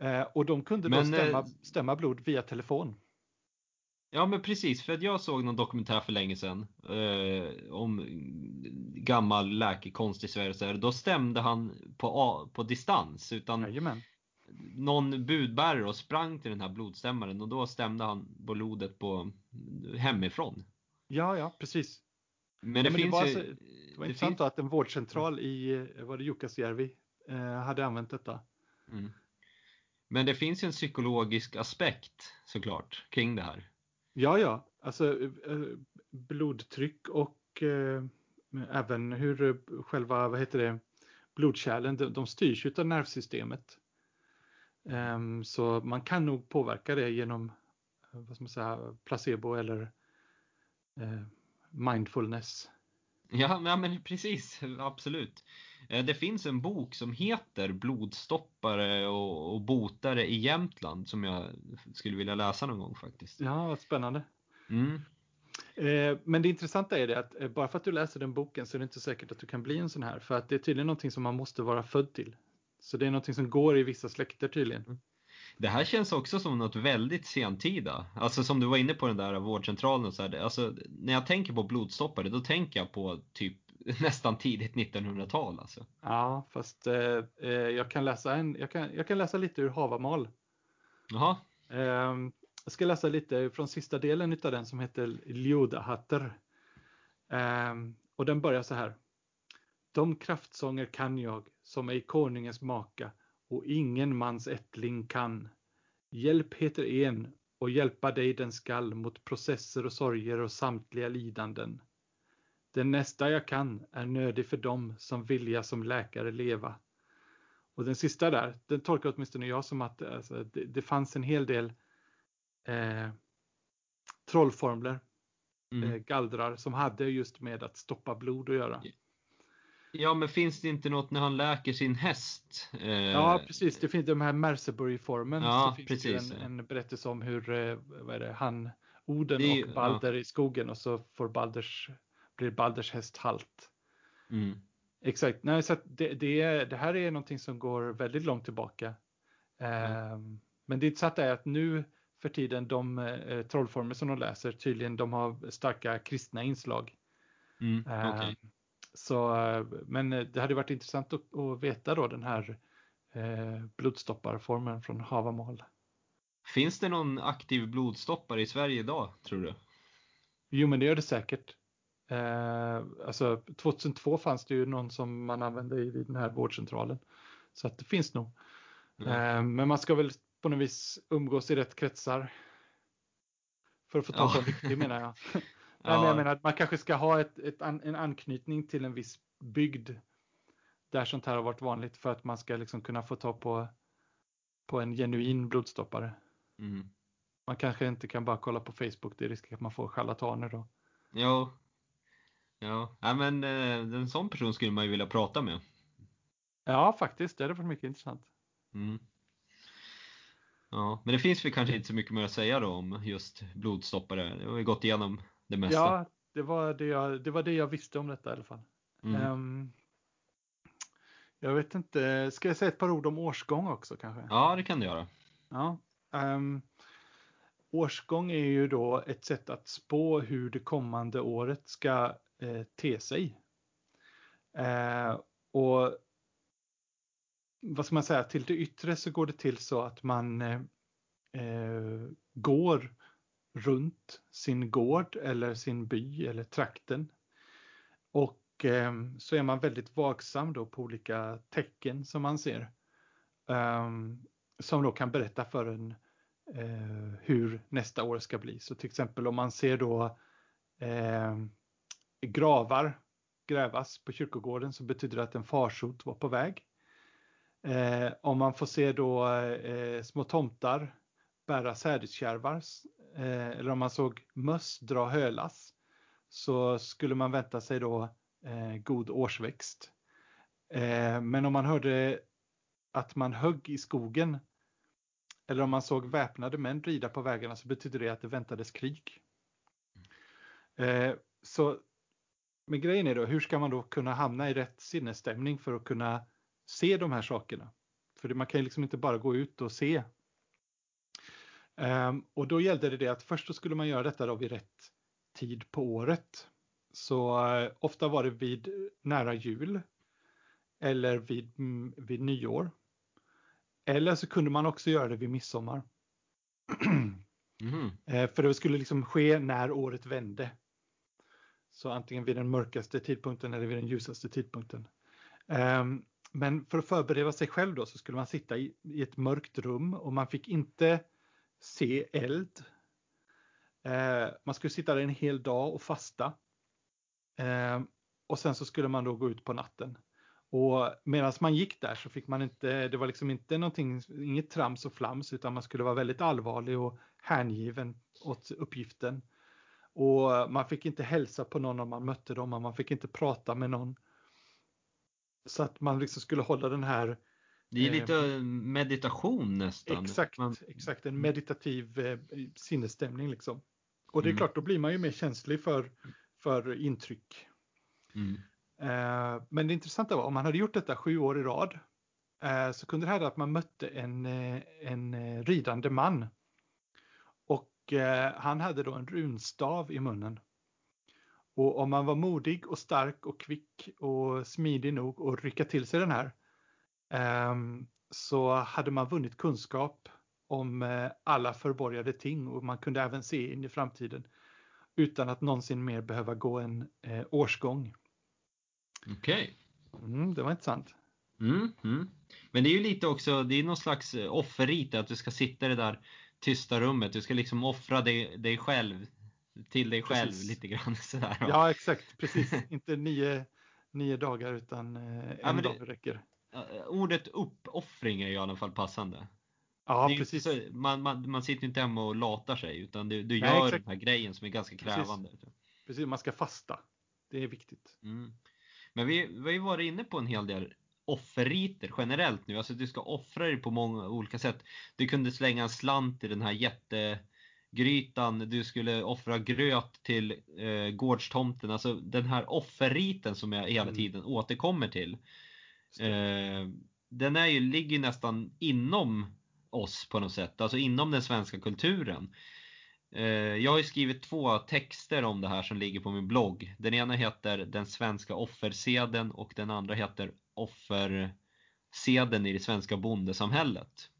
Mm. och de kunde Men, då stämma, stämma blod via telefon. Ja men precis, för att jag såg någon dokumentär för länge sedan eh, om gammal läkekonst i Sverige. Då stämde han på, på distans. Utan Jajamän. Någon budbärare och sprang till den här blodstämmaren och då stämde han blodet på hemifrån. Ja, ja, precis. Men det ja, finns det var, ju, alltså, det var det intressant finns... att en vårdcentral i eh, var det Jukkasjärvi eh, hade använt detta. Mm. Men det finns ju en psykologisk aspekt såklart kring det här. Ja, ja, alltså eh, blodtryck och eh, även hur själva, vad heter det, blodkärlen, de, de styrs av nervsystemet. Um, så man kan nog påverka det genom vad ska man säga, placebo eller uh, mindfulness. Ja, men precis, absolut. Eh, det finns en bok som heter Blodstoppare och, och botare i Jämtland som jag skulle vilja läsa någon gång faktiskt. Ja, vad spännande. Mm. Eh, men det intressanta är det att eh, bara för att du läser den boken så är det inte säkert att du kan bli en sån här. För att det är tydligen någonting som man måste vara född till. Så det är någonting som går i vissa släkter tydligen. Mm. Det här känns också som något väldigt sentida. Alltså som du var inne på den där vårdcentralen och så här, alltså, när jag tänker på blodstoppare då tänker jag på typ nästan tidigt 1900-tal alltså. Ja, fast eh, eh, jag, kan läsa en, jag, kan, jag kan läsa lite ur Havamal. Jaha. Eh, jag ska läsa lite från sista delen av den som heter Ljodahatter. Eh, och den börjar så här. De kraftsånger kan jag som ej konungens maka och ingen mans ättling kan. Hjälp heter en och hjälpa dig den skall mot processer och sorger och samtliga lidanden. Den nästa jag kan är nödig för dem som vilja som läkare leva. Och den sista där, den tolkar åtminstone jag som att alltså, det, det, fanns en hel del eh, trollformler, mm. eh, gallrar som hade just med att stoppa blod att göra. Ja, men finns det inte något när han läker sin häst? Eh... Ja, precis. Det finns de här Mersebury-formen. Ja, så finns precis. Det en, en berättelse om hur eh, vad det, han, Oden det, och Balder ja. i skogen och så får Balders blir Balders häst halt. Mm. Exakt, Nej, så det, det, det, här är någonting som går väldigt långt tillbaka. Mm. Um, men det intressanta är att nu för tiden de uh, trollformer som de läser tydligen de har starka kristna inslag. Mm, okay. um, så, men det hade varit intressant att, att veta då den här uh, blodstopparformen från Havamal. Finns det någon aktiv blodstoppare i Sverige idag tror du? Jo men det gör det säkert. Eh, alltså 2002 fanns det ju någon som man använde i den här vårdcentralen. Så att det finns nog. Mm. Eh, men man ska väl på något vis umgås i rätt kretsar. För att få tag på en riktig menar jag. Nej, men jag menar att man kanske ska ha ett, ett en anknytning till en viss bygd där sånt här har varit vanligt för att man ska liksom kunna få tag på, på en genuin blodstoppare. Mm. Man kanske inte kan bara kolla på Facebook, det är risk att man får charlataner då. Jo. Ja, ja men eh, en sån person skulle man ju vilja prata med. Ja, faktiskt. Det hade varit mycket intressant. Mm. Ja, men det finns väl kanske inte så mycket mer att säga då om just blodstoppare. Det har ju gått igenom det mesta. Ja, det var det jag, det var det jag visste om detta i alla fall. Mm. Um, jag vet inte, ska jag säga ett par ord om årsgång också kanske? Ja, det kan du göra. Ja, um, årsgång är ju då ett sätt att spå hur det kommande året ska eh, te sig. Eh, och vad ska man säga, till det yttre så går det till så att man eh, eh, går runt sin gård eller sin by eller trakten. Och eh, så är man väldigt vaksam då på olika tecken som man ser. Eh, som då kan berätta för en eh, hur nästa år ska bli. Så till exempel om man ser då eh, gravar grävas på kyrkogården så betyder det att en farsot var på väg. Eh, om man får se då eh, små tomtar bära sädeskärvar eh, eller om man såg möss dra hölas så skulle man vänta sig då eh, god årsväxt. Eh, men om man hörde att man högg i skogen eller om man såg väpnade män rida på vägarna så betydde det att det väntades krig. Eh, så men grejen är då, hur ska man då kunna hamna i rätt sinnesstämning för att kunna se de här sakerna? För man kan ju liksom inte bara gå ut och se. Um, och då gällde det det att först skulle man göra detta då vid rätt tid på året. Så uh, ofta var det vid nära jul eller vid, mm, vid nyår. Eller så kunde man också göra det vid midsommar. Mm. uh, för det skulle liksom ske när året vände. Så antingen vid den mörkaste tidpunkten eller vid den ljusaste tidpunkten. Um, men för att förbereda sig själv då så skulle man sitta i, i ett mörkt rum och man fick inte se eld. Eh, man skulle sitta där en hel dag och fasta. Eh, och sen så skulle man då gå ut på natten. Och medan man gick där så fick man inte, det var liksom inte någonting, inget trams och flams utan man skulle vara väldigt allvarlig och hängiven åt uppgiften. Och man fick inte hälsa på någon om man mötte dem, och man fick inte prata med någon. Så att man liksom skulle hålla den här det är lite eh, meditation nästan. Exakt, man... exakt en meditativ eh, sinnesstämning liksom. Och det är mm. klart, då blir man ju mer känslig för, för intryck. Mm. Eh, men det intressanta var, om man hade gjort detta sju år i rad, eh, så kunde det hända att man mötte en, en ridande man eh, han hade då en runstav i munnen. Och om man var modig och stark och kvick och smidig nog att rycka till sig den här så hade man vunnit kunskap om eh, alla förborgade ting och man kunde även se in i framtiden utan att någonsin mer behöva gå en eh, årsgång. Okej. Okay. Mm, det var intressant. Mm, mm. Men det är ju lite också, det är någon slags offerrit att du ska sitta i det där tysta rummet. Du ska liksom offra dig, dig själv till dig själv precis. lite grann. Sådär. Ja, exakt. Precis. Inte nio, nio dagar utan eh, en ja, dag det, räcker. Ordet uppoffring är i alla fall passande. Ja, precis. Så, man, man, man sitter inte hemma och latar sig utan du, du Nej, gör exakt. den här grejen som är ganska krävande. Precis. precis, man ska fasta. Det är viktigt. Mm. Men vi, vi har ju varit inne på en hel del offerriter generellt nu. Alltså du ska offra dig på många olika sätt. Du kunde slänga en slant i den här jättegrytan. Du skulle offra gröt till eh, gårdstomten. Alltså den här offerriten som jag hela mm. tiden mm. återkommer till. Eh, den är ju, ligger nästan inom oss på något sätt. Alltså inom den svenska kulturen. Eh, jag har ju skrivit två texter om det här som ligger på min blogg. Den ena heter Den svenska offerseden och den andra heter offerseden i det svenska bondesamhället.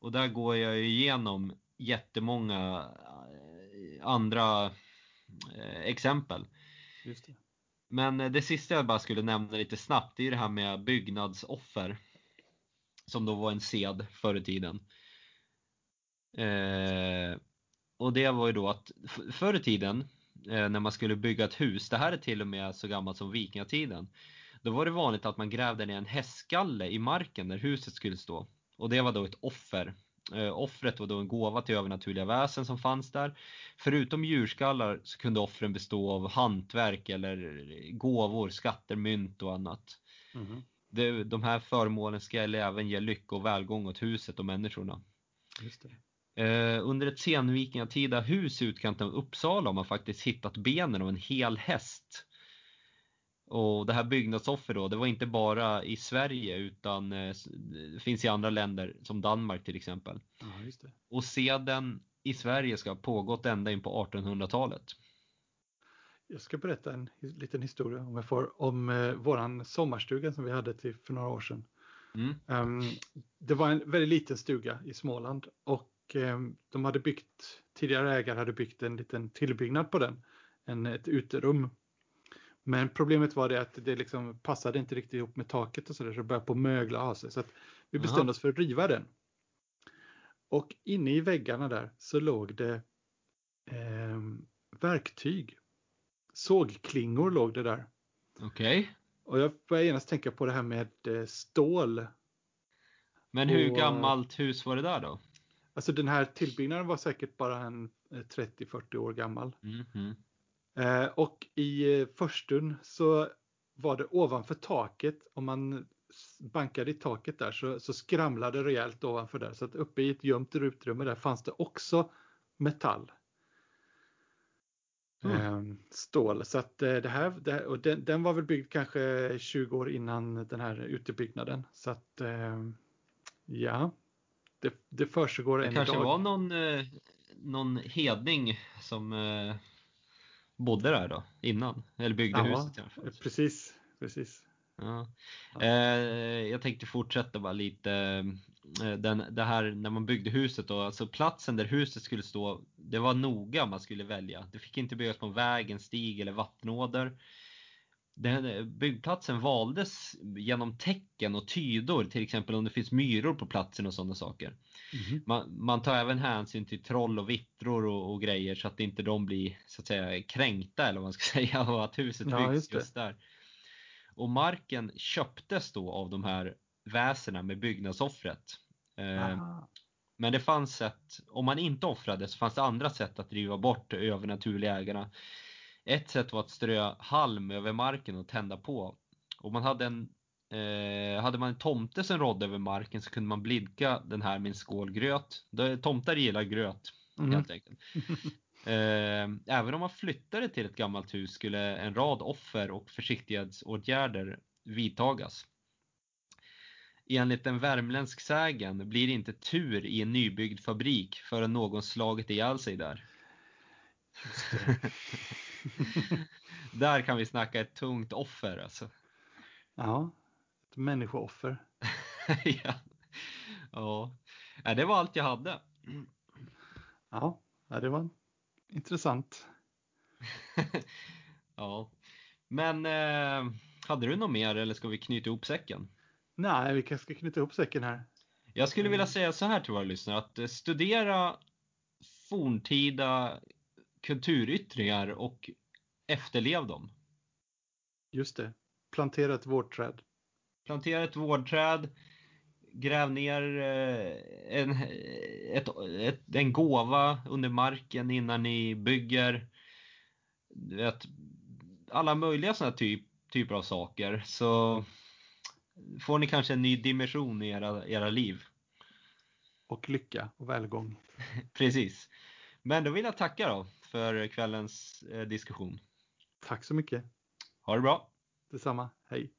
Och där går jag igenom jättemånga eh, andra eh, exempel. Det. Men eh, det sista jag bara skulle nämna lite snabbt det är det här med byggnadsoffer. Som då var en sed förr i tiden. Eh, och det var ju då att förr i tiden eh, när man skulle bygga ett hus, det här är till och med så gammalt som vikingatiden, då var det vanligt att man grävde ner en hästskalle i marken där huset skulle stå. Och det var då ett offer. Eh, offret var då en gåva till övernaturliga väsen som fanns där. Förutom djurskallar så kunde offren bestå av hantverk eller gåvor, skatter, mynt och annat. Mm. Det, de här föremålen ska även ge lycka och välgång åt huset och människorna. Eh, under ett senvikingatida hus i utkanten av Uppsala har man faktiskt hittat benen av en hel häst. Och det här byggnadsoffer då, det var inte bara i Sverige utan eh, det finns i andra länder som Danmark till exempel. Ja. Och seden i Sverige ska ha pågått ända in på 1800-talet. Jag ska berätta en liten historia om jag får, om eh, våran sommarstuga som vi hade till för några år sedan. Mm. Um, det var en väldigt liten stuga i Småland och um, de hade byggt, tidigare ägare hade byggt en liten tillbyggnad på den, en, ett uterum. Men problemet var det att det liksom passade inte riktigt ihop med taket och så där så det började på mögla av sig. Så vi bestämde Aha. oss för att riva den. Och inne i väggarna där så låg det eh, verktyg sågklingor låg det där. Okej. Okay. Och jag började genast tänka på det här med eh, stål. Men hur och, gammalt hus var det där då? Alltså den här tillbyggnaden var säkert bara en 30-40 eh, år gammal. Mm -hmm. Eh, och i eh, förstun så var det ovanför taket, om man bankade i taket där så, så skramlade rejält ovanför där. Så att uppe i ett gömt utrymme där fanns det också metall. Mm. Ehm, stål. Så att eh, det här, det här och den, den, var väl byggd kanske 20 år innan den här utebyggnaden. Så att ehm, ja, det, det försiggår Det kanske var någon, någon hedning som bodde där då innan, eller byggde ja, huset fall. Precis, precis. Ja. Eh, jag tänkte fortsätta bara lite. Eh, den, det här när man byggde huset då, alltså platsen där huset skulle stå, det var noga man skulle välja. Det fick inte byggas på vägen, stig eller vattenåder. Den, byggplatsen valdes genom tecken och tydor, till exempel om det finns myror på platsen och sådana saker. Mm. Man, man, tar även hänsyn till troll och vittror och, och, grejer så att inte de blir så att säga kränkta eller vad man ska säga av att huset byggs ja, just, just där. Och marken köptes då av de här väsena med byggnadsoffret. Eh, men det fanns sätt, om man inte offrade så fanns det andra sätt att driva bort övernaturliga ägarna. Ett sätt var att strö halm över marken och tända på. Och man hade en eh, hade man en tomte som rådde över marken så kunde man blidka den här med en skål gröt. Tomtar gillar gröt mm. helt enkelt. Eh, även om man flyttade till ett gammalt hus skulle en rad offer och försiktighetsåtgärder vidtagas. Enligt en värmländsk sägen blir det inte tur i en nybyggd fabrik förrän någon slagit ihjäl sig där. där kan vi snacka ett tungt offer alltså. Ja, ett människooffer. ja. ja, det var allt jag hade. Ja, det var intressant. ja, men eh, hade du något mer eller ska vi knyta ihop säcken? Nej, vi kanske ska knyta ihop säcken här. Jag skulle vilja mm. säga så här till våra lyssnare att eh, studera forntida kulturyttringar och efterlev dem. Just det. Plantera ett vårdträd. Plantera ett vårdträd gräv ner eh, en, ett, ett, en gåva under marken innan ni bygger. Vet, alla möjliga sådana typ, typer av saker. Så får ni kanske en ny dimension i era, era liv. Och lycka och välgång. Precis. Men då vill jag tacka då för kvällens eh, diskussion. Tack så mycket. Ha det bra. Detsamma. Hej.